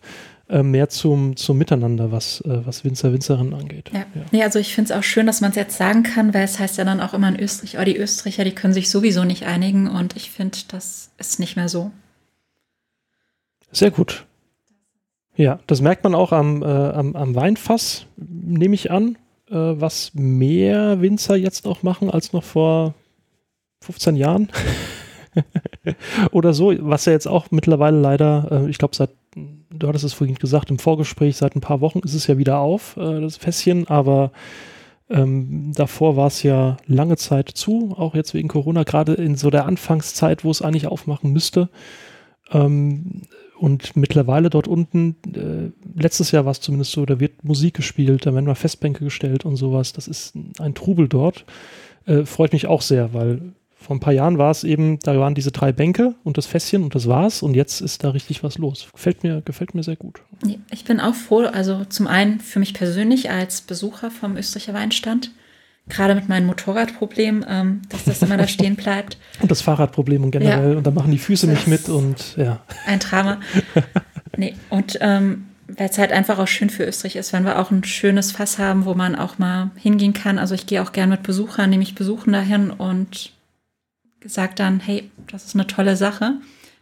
Äh, mehr zum, zum Miteinander, was, äh, was Winzer, Winzerinnen angeht. Ja, ja. Nee, also ich finde es auch schön, dass man es jetzt sagen kann, weil es heißt ja dann auch immer in Österreich, oh, die Österreicher, die können sich sowieso nicht einigen und ich finde, das ist nicht mehr so. Sehr gut. Ja, das merkt man auch am, äh, am, am Weinfass, nehme ich an, äh, was mehr Winzer jetzt auch machen als noch vor 15 Jahren. Oder so, was ja jetzt auch mittlerweile leider, äh, ich glaube, seit, du hattest es vorhin gesagt, im Vorgespräch, seit ein paar Wochen ist es ja wieder auf, äh, das Fässchen, aber ähm, davor war es ja lange Zeit zu, auch jetzt wegen Corona, gerade in so der Anfangszeit, wo es eigentlich aufmachen müsste. Ähm, und mittlerweile dort unten, äh, letztes Jahr war es zumindest so, da wird Musik gespielt, da werden mal Festbänke gestellt und sowas. Das ist ein Trubel dort. Äh, freut mich auch sehr, weil vor ein paar Jahren war es eben, da waren diese drei Bänke und das Fässchen und das war's und jetzt ist da richtig was los. Gefällt mir, gefällt mir sehr gut. Ich bin auch froh, also zum einen für mich persönlich als Besucher vom Österreicher Weinstand gerade mit meinem Motorradproblem, ähm, dass das immer da stehen bleibt. Und das Fahrradproblem und generell. Ja. Und da machen die Füße nicht mit und ja. Ein Drama. nee, und ähm, weil es halt einfach auch schön für Österreich ist, wenn wir auch ein schönes Fass haben, wo man auch mal hingehen kann. Also ich gehe auch gern mit Besuchern, nehme ich besuchen dahin und sage dann, hey, das ist eine tolle Sache.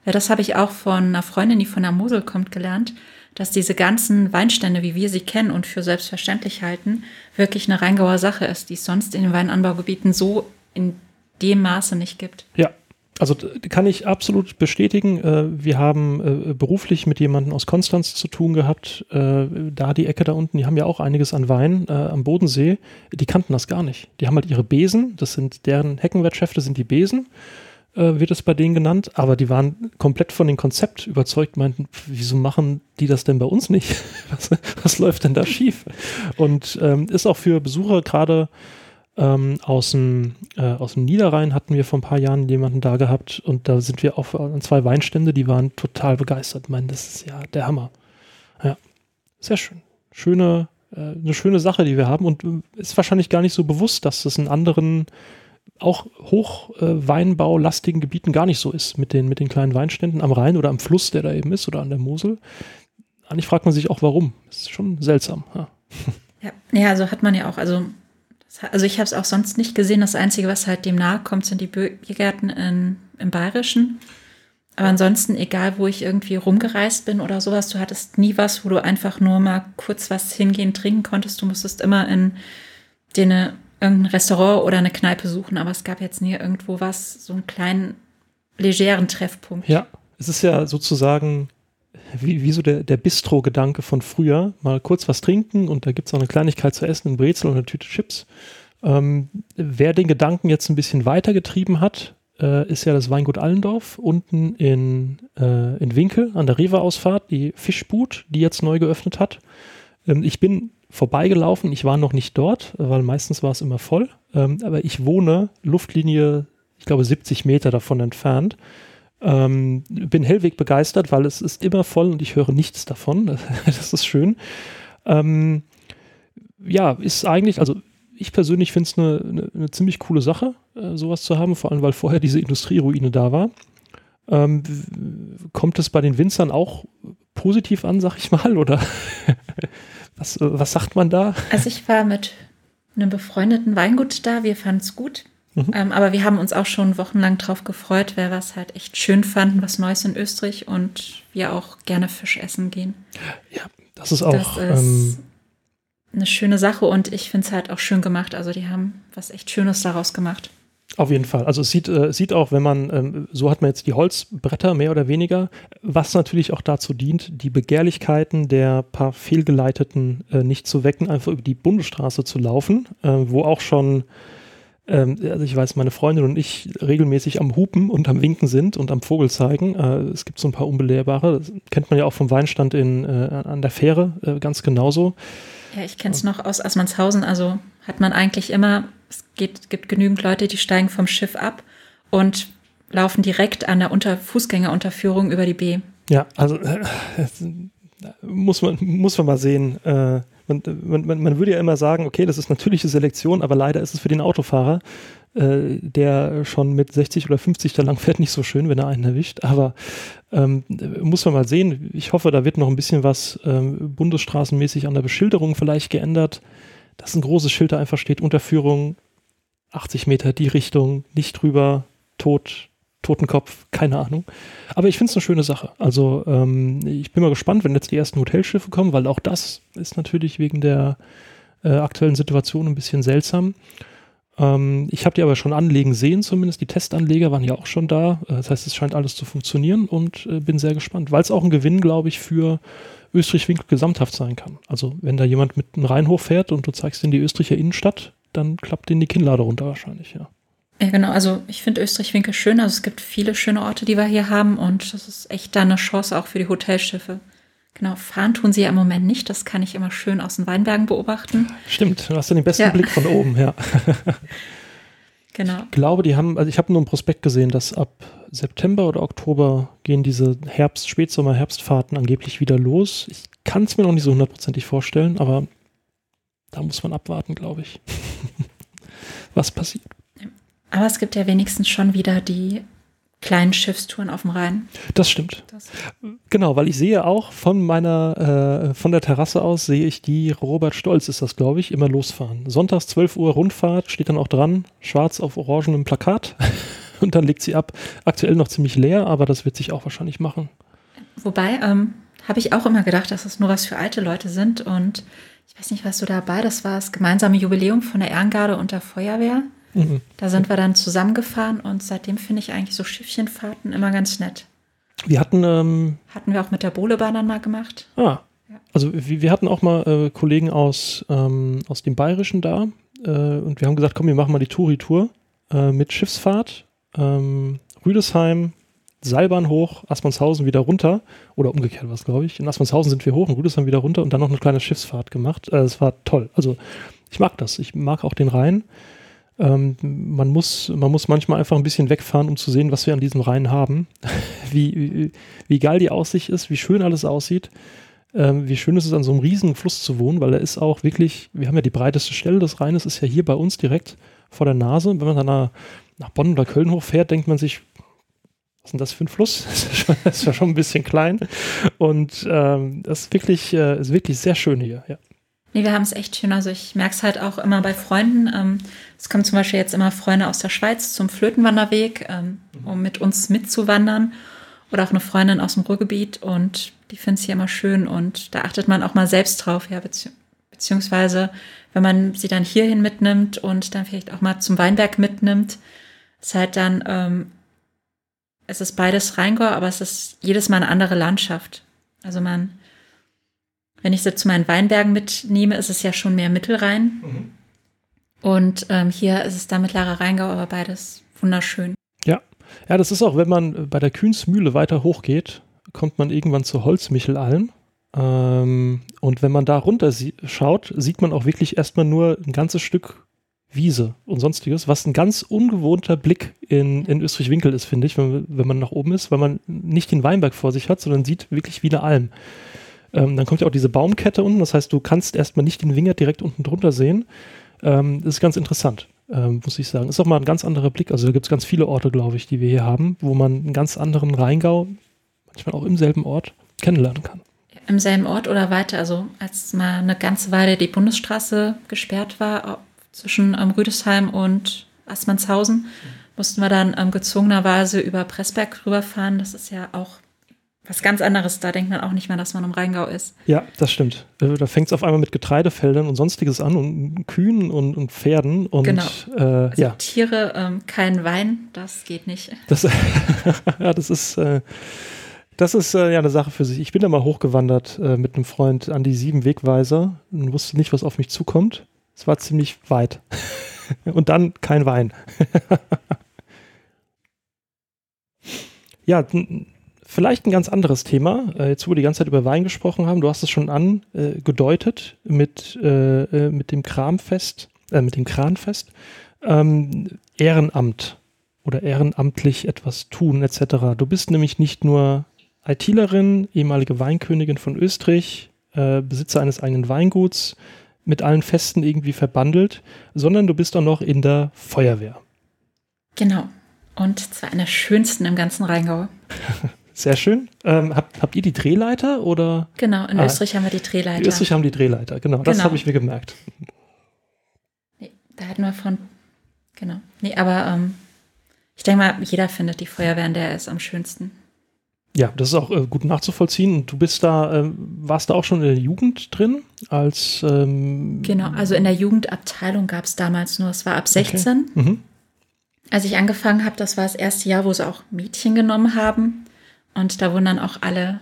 Ja, das habe ich auch von einer Freundin, die von der Mosel kommt, gelernt dass diese ganzen Weinstände, wie wir sie kennen und für selbstverständlich halten, wirklich eine Rheingauer Sache ist, die es sonst in den Weinanbaugebieten so in dem Maße nicht gibt. Ja, also kann ich absolut bestätigen. Äh, wir haben äh, beruflich mit jemandem aus Konstanz zu tun gehabt. Äh, da die Ecke da unten, die haben ja auch einiges an Wein am Bodensee. Die kannten das gar nicht. Die haben halt ihre Besen. Das sind deren Heckenwertschäfte sind die Besen äh, wird es bei denen genannt, aber die waren komplett von dem Konzept überzeugt, meinten, wieso machen die das denn bei uns nicht? Was, was läuft denn da schief? Und ähm, ist auch für Besucher gerade ähm, aus, dem, äh, aus dem Niederrhein hatten wir vor ein paar Jahren jemanden da gehabt und da sind wir auch an zwei Weinstände, die waren total begeistert, meinen, das ist ja der Hammer. Ja, sehr schön. Schöne, äh, eine schöne Sache, die wir haben und äh, ist wahrscheinlich gar nicht so bewusst, dass das in anderen auch hochweinbaulastigen äh, Gebieten gar nicht so ist mit den, mit den kleinen Weinständen am Rhein oder am Fluss, der da eben ist, oder an der Mosel. Eigentlich fragt man sich auch, warum. Das ist schon seltsam. Ja, ja, ja also hat man ja auch, also, also ich habe es auch sonst nicht gesehen. Das Einzige, was halt dem nahe kommt, sind die Biergärten in, im Bayerischen. Aber ansonsten, egal wo ich irgendwie rumgereist bin oder sowas, du hattest nie was, wo du einfach nur mal kurz was hingehen, trinken konntest. Du musstest immer in den irgendein Restaurant oder eine Kneipe suchen, aber es gab jetzt nie irgendwo was, so einen kleinen, legeren Treffpunkt. Ja, es ist ja sozusagen wie, wie so der, der Bistro-Gedanke von früher. Mal kurz was trinken und da gibt es auch eine Kleinigkeit zu essen, ein Brezel und eine Tüte Chips. Ähm, wer den Gedanken jetzt ein bisschen weitergetrieben hat, äh, ist ja das Weingut Allendorf unten in, äh, in Winkel an der Rewe-Ausfahrt, die Fischbut, die jetzt neu geöffnet hat. Ähm, ich bin vorbeigelaufen. Ich war noch nicht dort, weil meistens war es immer voll. Ähm, aber ich wohne Luftlinie, ich glaube, 70 Meter davon entfernt. Ähm, bin hellweg begeistert, weil es ist immer voll und ich höre nichts davon. das ist schön. Ähm, ja, ist eigentlich, also ich persönlich finde es eine, eine, eine, ziemlich coole Sache, äh, sowas zu haben, vor allem weil vorher diese Industrieruine da war. Ähm, kommt es bei den Winzern auch positiv an, sag ich mal, oder Was, was sagt man da? Also ich war mit einem befreundeten Weingut da, wir fanden es gut. Mhm. Ähm, aber wir haben uns auch schon wochenlang drauf gefreut, weil wir es halt echt schön fanden, was Neues in Österreich und wir auch gerne Fisch essen gehen. Ja, das ist auch das ist ähm, eine schöne Sache und ich finde es halt auch schön gemacht. Also die haben was echt Schönes daraus gemacht. Auf jeden Fall. Also es sieht, äh, sieht auch, wenn man, ähm, so hat man jetzt die Holzbretter mehr oder weniger, was natürlich auch dazu dient, die Begehrlichkeiten der paar Fehlgeleiteten äh, nicht zu wecken, einfach über die Bundesstraße zu laufen, äh, wo auch schon, ähm, also ich weiß, meine Freundin und ich regelmäßig am Hupen und am Winken sind und am Vogel zeigen. Äh, es gibt so ein paar unbelehrbare, das kennt man ja auch vom Weinstand in, äh, an der Fähre äh, ganz genauso. Ja, ich kenne es noch aus Assmannshausen, also hat man eigentlich immer es geht, gibt genügend Leute, die steigen vom Schiff ab und laufen direkt an der Unter Fußgängerunterführung über die B. Ja, also äh, muss, man, muss man mal sehen. Äh, man, man, man würde ja immer sagen, okay, das ist natürliche Selektion, aber leider ist es für den Autofahrer, äh, der schon mit 60 oder 50 da lang fährt, nicht so schön, wenn er einen erwischt. Aber ähm, muss man mal sehen. Ich hoffe, da wird noch ein bisschen was ähm, bundesstraßenmäßig an der Beschilderung vielleicht geändert dass ein großes Schild da einfach steht, Unterführung 80 Meter die Richtung, nicht drüber, tot, Totenkopf, keine Ahnung. Aber ich finde es eine schöne Sache. Also ähm, ich bin mal gespannt, wenn jetzt die ersten Hotelschiffe kommen, weil auch das ist natürlich wegen der äh, aktuellen Situation ein bisschen seltsam. Ähm, ich habe die aber schon anlegen sehen, zumindest die Testanleger waren ja auch schon da. Äh, das heißt, es scheint alles zu funktionieren und äh, bin sehr gespannt, weil es auch ein Gewinn, glaube ich, für Österreich-Winkel gesamthaft sein kann. Also wenn da jemand mit einem Rhein hochfährt und du zeigst in die Österreicher Innenstadt, dann klappt den die Kinnlade runter wahrscheinlich, ja. Ja, genau. Also ich finde Österreich-Winkel schön. Also es gibt viele schöne Orte, die wir hier haben und das ist echt da eine Chance auch für die Hotelschiffe. Genau, fahren tun sie ja im Moment nicht. Das kann ich immer schön aus den Weinbergen beobachten. Stimmt, du hast ja den besten ja. Blick von oben, ja. genau. Ich glaube, die haben, also ich habe nur ein Prospekt gesehen, dass ab September oder Oktober gehen diese Herbst-, Spätsommer-, Herbstfahrten angeblich wieder los. Ich kann es mir noch nicht so hundertprozentig vorstellen, aber da muss man abwarten, glaube ich, was passiert. Aber es gibt ja wenigstens schon wieder die kleinen Schiffstouren auf dem Rhein. Das stimmt. Das. Genau, weil ich sehe auch von meiner, äh, von der Terrasse aus sehe ich die Robert Stolz ist das, glaube ich, immer losfahren. Sonntags 12 Uhr Rundfahrt, steht dann auch dran, schwarz auf orangenem Plakat. und dann legt sie ab. Aktuell noch ziemlich leer, aber das wird sich auch wahrscheinlich machen. Wobei, ähm, habe ich auch immer gedacht, dass das nur was für alte Leute sind. Und ich weiß nicht, was du dabei? Das war das gemeinsame Jubiläum von der Ehrengarde und der Feuerwehr. Mhm. Da sind wir dann zusammengefahren und seitdem finde ich eigentlich so Schiffchenfahrten immer ganz nett. Wir hatten. Ähm, hatten wir auch mit der Bohlebahn dann mal gemacht. Ah. Ja. Also wir, hatten auch mal äh, Kollegen aus, ähm, aus dem Bayerischen da äh, und wir haben gesagt, komm, wir machen mal die Touri-Tour äh, mit Schiffsfahrt ähm, Rüdesheim, Seilbahn hoch, Aspernshausen wieder runter. Oder umgekehrt war es, glaube ich. In Aspernshausen sind wir hoch, in Rüdesheim wieder runter und dann noch eine kleine Schiffsfahrt gemacht. Äh, es war toll. Also ich mag das. Ich mag auch den Rhein. Ähm, man, muss, man muss manchmal einfach ein bisschen wegfahren, um zu sehen, was wir an diesem Rhein haben. wie, wie, wie geil die Aussicht ist, wie schön alles aussieht. Ähm, wie schön ist es, an so einem riesigen Fluss zu wohnen, weil er ist auch wirklich, wir haben ja die breiteste Stelle des Rheines, ist ja hier bei uns direkt vor der Nase. Wenn man dann nach Bonn oder Köln hochfährt, denkt man sich, was ist denn das für ein Fluss? Das ist ja schon ein bisschen klein. Und ähm, das ist wirklich, äh, ist wirklich sehr schön hier, ja. Nee, wir haben es echt schön. Also ich merke es halt auch immer bei Freunden. Ähm, es kommen zum Beispiel jetzt immer Freunde aus der Schweiz zum Flötenwanderweg, ähm, um mit uns mitzuwandern. Oder auch eine Freundin aus dem Ruhrgebiet und die finden es hier immer schön und da achtet man auch mal selbst drauf, ja, bezieh beziehungsweise wenn man sie dann hierhin mitnimmt und dann vielleicht auch mal zum Weinberg mitnimmt, ist halt dann, ähm, es ist beides Rheingau, aber es ist jedes Mal eine andere Landschaft. Also man, wenn ich sie zu meinen Weinbergen mitnehme, ist es ja schon mehr Mittelrhein. Mhm. Und ähm, hier ist es dann mittlerer Rheingau, aber beides wunderschön. Ja. Ja, das ist auch, wenn man bei der Kühnsmühle weiter hochgeht, kommt man irgendwann zur Holzmichelalm. Ähm, und wenn man da runter sie schaut, sieht man auch wirklich erstmal nur ein ganzes Stück Wiese und sonstiges, was ein ganz ungewohnter Blick in, in Österreich-Winkel ist, finde ich, wenn, wenn man nach oben ist, weil man nicht den Weinberg vor sich hat, sondern sieht wirklich wie eine Alm. Ähm, dann kommt ja auch diese Baumkette unten, das heißt, du kannst erstmal nicht den Wingert direkt unten drunter sehen. Ähm, das ist ganz interessant, ähm, muss ich sagen. Ist auch mal ein ganz anderer Blick. Also da gibt es ganz viele Orte, glaube ich, die wir hier haben, wo man einen ganz anderen Rheingau, manchmal auch im selben Ort, kennenlernen kann. Im selben Ort oder weiter? Also als mal eine ganze Weile die Bundesstraße gesperrt war, zwischen ähm, Rüdesheim und Assmannshausen, mussten wir dann ähm, gezwungenerweise über Pressberg rüberfahren. Das ist ja auch was ganz anderes. Da denkt man auch nicht mehr, dass man im Rheingau ist. Ja, das stimmt. Äh, da fängt es auf einmal mit Getreidefeldern und sonstiges an und Kühen und, und Pferden und genau. äh, also ja. Tiere, ähm, kein Wein, das geht nicht. Das, ja, das ist, äh, das ist äh, ja eine Sache für sich. Ich bin da mal hochgewandert äh, mit einem Freund an die sieben Wegweiser und wusste nicht, was auf mich zukommt. Es war ziemlich weit. und dann kein Wein. ja, Vielleicht ein ganz anderes Thema, äh, jetzt wo wir die ganze Zeit über Wein gesprochen haben, du hast es schon angedeutet mit, äh, äh, mit dem Kramfest, äh, mit dem Kranfest, ähm, Ehrenamt oder ehrenamtlich etwas tun etc. Du bist nämlich nicht nur ITlerin, ehemalige Weinkönigin von Österreich, äh, Besitzer eines eigenen Weinguts, mit allen Festen irgendwie verbandelt, sondern du bist auch noch in der Feuerwehr. Genau. Und zwar einer schönsten im ganzen Rheingau. Sehr schön. Ähm, habt, habt ihr die Drehleiter oder? Genau, in ah, Österreich haben wir die Drehleiter. In Österreich haben die Drehleiter, genau. Das genau. habe ich mir gemerkt. Nee, da hatten wir von, genau. Nee, aber ähm, ich denke mal, jeder findet die Feuerwehren, der ist am schönsten. Ja, das ist auch äh, gut nachzuvollziehen. Und du bist da, äh, warst da auch schon in der Jugend drin? Als ähm Genau, also in der Jugendabteilung gab es damals nur, es war ab 16. Okay. Mhm. Als ich angefangen habe, das war das erste Jahr, wo sie auch Mädchen genommen haben. Und da wurden dann auch alle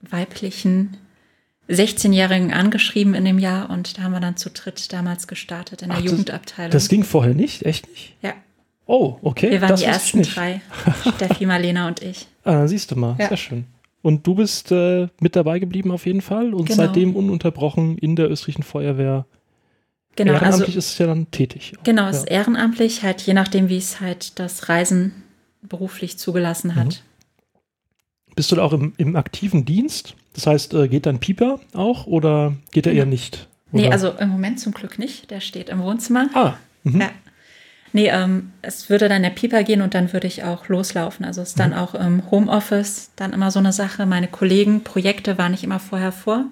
weiblichen 16-Jährigen angeschrieben in dem Jahr und da haben wir dann zu dritt damals gestartet in der Ach, Jugendabteilung. Das, ging vorher nicht? Echt nicht? Ja. Oh, okay. Wir waren das die ersten drei. Steffi, Marlena und ich. Ah, siehst du mal. Ja. Sehr schön. Und du bist äh, mit dabei geblieben auf jeden Fall und genau. seitdem ununterbrochen in der österreichischen Feuerwehr. Genau, ehrenamtlich also, ist es ja dann tätig. Genau, es ist ehrenamtlich, halt je nachdem, wie es halt das Reisen beruflich zugelassen hat. Mhm. Bist du da auch im, im aktiven Dienst? Das heißt, äh, geht dein Pieper auch oder geht er ja. eher nicht? Oder? Nee, also im Moment zum Glück nicht. Der steht im Wohnzimmer. Ah. Mhm. Ja. Nee, ähm, es würde dann der Pieper gehen und dann würde ich auch loslaufen. Also es ist dann mhm. auch im Homeoffice dann immer so eine Sache. Meine Kollegen, Projekte waren nicht immer vorher vor.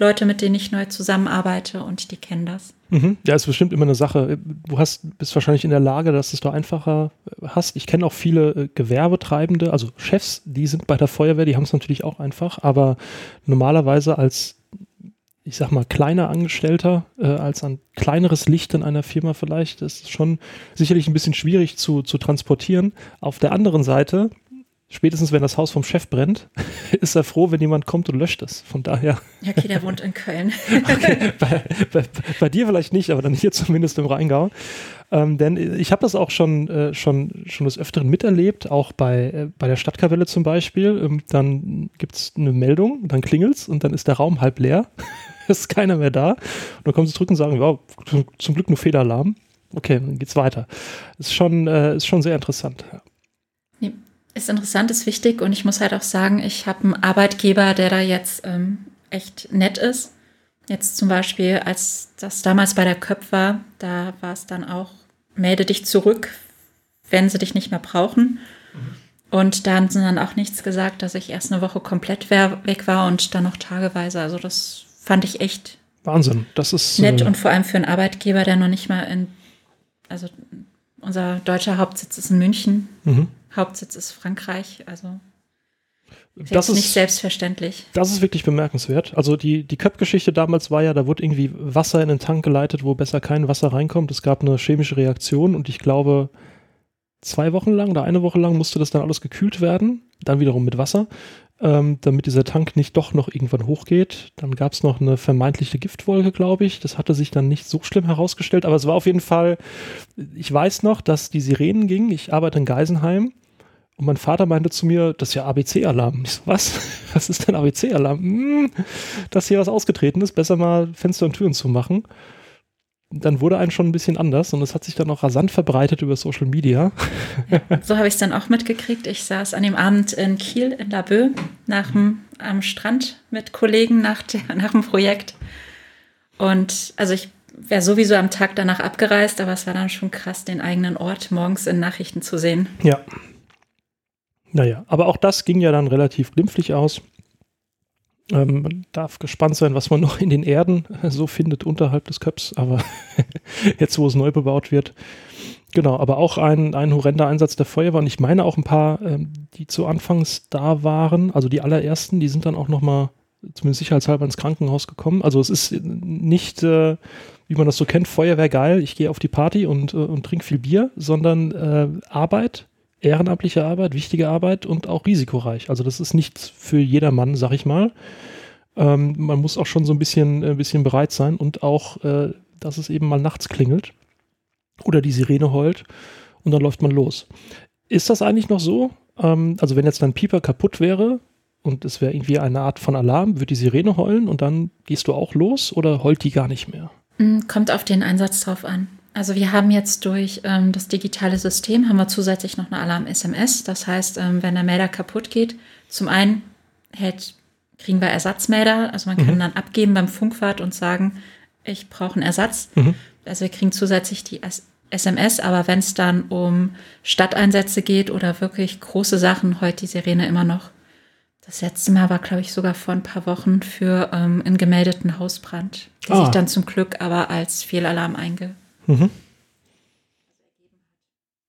Leute, mit denen ich neu zusammenarbeite und die kennen das. Mhm. Ja, ist bestimmt immer eine Sache. Du hast, bist wahrscheinlich in der Lage, dass es da einfacher hast. Ich kenne auch viele äh, Gewerbetreibende, also Chefs, die sind bei der Feuerwehr, die haben es natürlich auch einfach, aber normalerweise als, ich sag mal, kleiner Angestellter, äh, als ein kleineres Licht in einer Firma vielleicht, ist es schon sicherlich ein bisschen schwierig zu, zu transportieren. Auf der anderen Seite spätestens wenn das Haus vom Chef brennt, ist er froh, wenn jemand kommt und löscht es. Von daher. Ja, okay, der wohnt in Köln. okay, bei, bei, bei, dir vielleicht nicht, aber dann hier zumindest im Rheingau. Ähm, denn ich habe das auch schon, äh, schon, schon des Öfteren miterlebt, auch bei, äh, bei der Stadtkapelle zum Beispiel. Ähm, dann gibt es eine Meldung, dann klingelt es und dann ist der Raum halb leer. ist keiner mehr da. Und dann kommen sie zurück und sagen, ja, zum, Glück nur Federalarm. Okay, dann geht's weiter. Ist schon, äh, ist schon sehr interessant. Ja. Ist interessant, ist wichtig und ich muss halt auch sagen, ich habe einen Arbeitgeber, der da jetzt ähm, echt nett ist. Jetzt zum Beispiel, als das damals bei der Köp war, da war es dann auch, melde dich zurück, wenn sie dich nicht mehr brauchen. Mhm. Und da haben sie dann auch nichts gesagt, dass ich erst eine Woche komplett weg war und dann noch tageweise. Also das fand ich echt Wahnsinn. Das ist nett äh und vor allem für einen Arbeitgeber, der noch nicht mal in, also unser deutscher Hauptsitz ist in München. Mhm. Hauptsitz ist Frankreich, also das ist nicht selbstverständlich. Das ist wirklich bemerkenswert. Also die, die Köpp-Geschichte damals war ja, da wurde irgendwie Wasser in den Tank geleitet, wo besser kein Wasser reinkommt. Es gab eine chemische Reaktion und ich glaube, zwei Wochen lang oder eine Woche lang musste das dann alles gekühlt werden, dann wiederum mit Wasser, ähm, damit dieser Tank nicht doch noch irgendwann hochgeht. Dann gab es noch eine vermeintliche Giftwolke, glaube ich. Das hatte sich dann nicht so schlimm herausgestellt, aber es war auf jeden Fall, ich weiß noch, dass die Sirenen gingen. Ich arbeite in Geisenheim und mein Vater meinte zu mir, das ist ja ABC-Alarm. Ich so, was? Was ist denn ABC-Alarm? Hm, dass hier was ausgetreten ist, besser mal Fenster und Türen zu machen. Dann wurde ein schon ein bisschen anders und es hat sich dann auch rasant verbreitet über Social Media. Ja, so habe ich es dann auch mitgekriegt. Ich saß an dem Abend in Kiel in Laboe nach dem, am Strand mit Kollegen nach, der, nach dem Projekt. Und also ich wäre sowieso am Tag danach abgereist, aber es war dann schon krass, den eigenen Ort morgens in Nachrichten zu sehen. Ja, naja, aber auch das ging ja dann relativ glimpflich aus. Ähm, man darf gespannt sein, was man noch in den Erden so findet unterhalb des Köps, aber jetzt, wo es neu bebaut wird. Genau, aber auch ein, ein horrender Einsatz der Feuerwehr und ich meine auch ein paar, ähm, die zu Anfangs da waren, also die allerersten, die sind dann auch nochmal zumindest sicherheitshalber ins Krankenhaus gekommen. Also es ist nicht, äh, wie man das so kennt, Feuerwehr geil, ich gehe auf die Party und, äh, und trinke viel Bier, sondern äh, Arbeit, ehrenamtliche Arbeit, wichtige Arbeit und auch risikoreich. Also das ist nichts für jedermann, sag ich mal. Ähm, man muss auch schon so ein bisschen, ein bisschen bereit sein und auch, äh, dass es eben mal nachts klingelt oder die Sirene heult und dann läuft man los. Ist das eigentlich noch so? Ähm, also wenn jetzt dein Pieper kaputt wäre und es wäre irgendwie eine Art von Alarm, würde die Sirene heulen und dann gehst du auch los oder heult die gar nicht mehr? Mm, kommt auf den Einsatz drauf an. Also wir haben jetzt durch ähm, das digitale System haben wir zusätzlich noch eine Alarm-SMS. Das heißt, ähm, wenn der Melder kaputt geht, zum einen hält, kriegen wir Ersatzmelder. Also man kann mhm. dann abgeben beim Funkwart und sagen, ich brauche einen Ersatz. Mhm. Also wir kriegen zusätzlich die SMS, aber wenn es dann um Stadteinsätze geht oder wirklich große Sachen, heute die Sirene immer noch. Das letzte Mal war, glaube ich, sogar vor ein paar Wochen für ähm, einen gemeldeten Hausbrand, der ah. sich dann zum Glück aber als Fehlalarm einge. Mhm.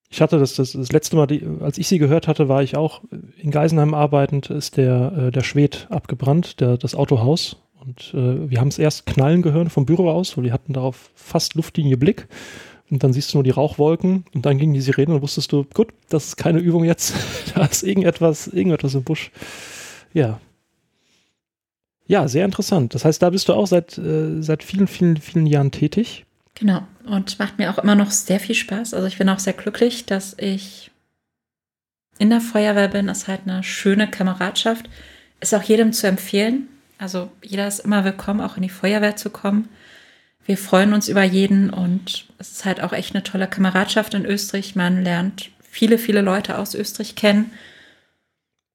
Ich hatte das, das, das letzte Mal, die, als ich sie gehört hatte, war ich auch in Geisenheim arbeitend, ist der, äh, der Schwed abgebrannt, der, das Autohaus. Und äh, wir haben es erst knallen gehört vom Büro aus, weil wir hatten darauf fast Luftlinie Blick. Und dann siehst du nur die Rauchwolken und dann ging die Sirene und wusstest du, gut, das ist keine Übung jetzt. da ist irgendetwas, irgendetwas im Busch. Ja. Ja, sehr interessant. Das heißt, da bist du auch seit, äh, seit vielen, vielen, vielen Jahren tätig. Genau. Und macht mir auch immer noch sehr viel Spaß. Also ich bin auch sehr glücklich, dass ich in der Feuerwehr bin. Ist halt eine schöne Kameradschaft. Ist auch jedem zu empfehlen. Also jeder ist immer willkommen, auch in die Feuerwehr zu kommen wir freuen uns über jeden und es ist halt auch echt eine tolle Kameradschaft in Österreich. Man lernt viele, viele Leute aus Österreich kennen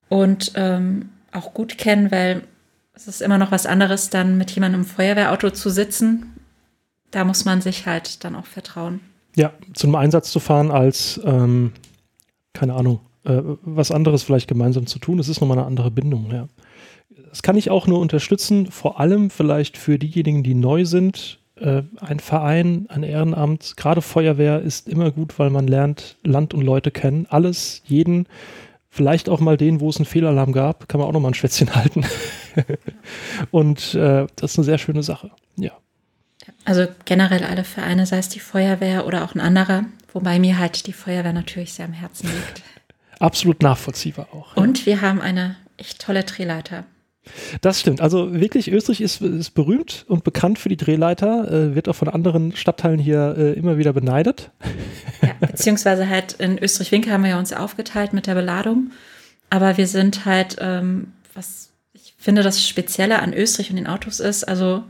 und ähm, auch gut kennen, weil es ist immer noch was anderes, dann mit jemandem im Feuerwehrauto zu sitzen. Da muss man sich halt dann auch vertrauen. Ja, zum Einsatz zu fahren als, ähm, keine Ahnung, äh, was anderes vielleicht gemeinsam zu tun. Das ist nochmal eine andere Bindung, ja. Das kann ich auch nur unterstützen, vor allem vielleicht für diejenigen, die neu sind, äh, ein Verein, ein Ehrenamt, gerade Feuerwehr ist immer gut, weil man lernt Land und Leute kennen. Alles, jeden, vielleicht auch mal den, wo es einen Fehlalarm gab, kann man auch noch mal ein Schwätzchen halten. und äh, das ist eine sehr schöne Sache. Ja. Also generell alle Vereine, sei es die Feuerwehr oder auch ein anderer, wobei mir halt die Feuerwehr natürlich sehr am Herzen liegt. Absolut nachvollziehbar auch. Und ja. wir haben eine echt tolle Drehleiter. Das stimmt. Also wirklich, Österreich ist, ist berühmt und bekannt für die Drehleiter, äh, wird auch von anderen Stadtteilen hier äh, immer wieder beneidet. Ja, beziehungsweise halt in Österreich-Winkel haben wir ja uns aufgeteilt mit der Beladung. Aber wir sind halt, ähm, was ich finde, das Spezielle an Österreich und den Autos ist, also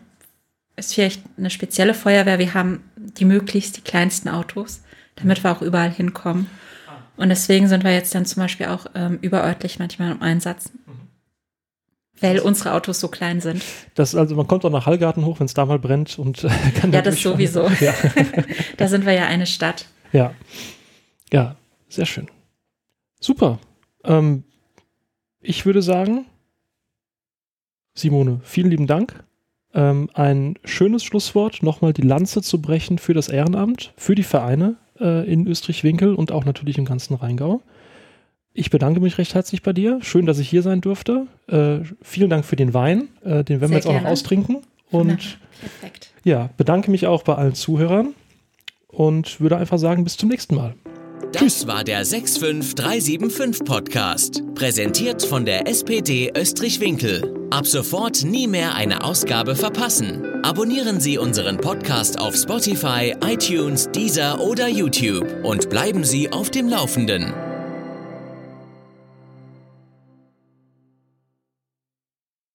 ist vielleicht eine spezielle Feuerwehr. Wir haben die möglichst die kleinsten Autos, damit wir auch überall hinkommen. Und deswegen sind wir jetzt dann zum Beispiel auch ähm, überörtlich manchmal im Einsatz. Weil unsere Autos so klein sind. Das, also man kommt auch nach Hallgarten hoch, wenn es da mal brennt und äh, kann Ja, das sowieso. Ja. da sind wir ja eine Stadt. Ja. Ja, sehr schön. Super. Ähm, ich würde sagen, Simone, vielen lieben Dank. Ähm, ein schönes Schlusswort, nochmal die Lanze zu brechen für das Ehrenamt, für die Vereine äh, in Österreich-Winkel und auch natürlich im ganzen Rheingau. Ich bedanke mich recht herzlich bei dir. Schön, dass ich hier sein durfte. Äh, vielen Dank für den Wein. Äh, den werden Sehr wir jetzt gerne. auch noch austrinken. Und Perfekt. ja, bedanke mich auch bei allen Zuhörern und würde einfach sagen, bis zum nächsten Mal. Das war der 65375 Podcast, präsentiert von der SPD Österreich-Winkel. Ab sofort nie mehr eine Ausgabe verpassen. Abonnieren Sie unseren Podcast auf Spotify, iTunes, Deezer oder YouTube und bleiben Sie auf dem Laufenden.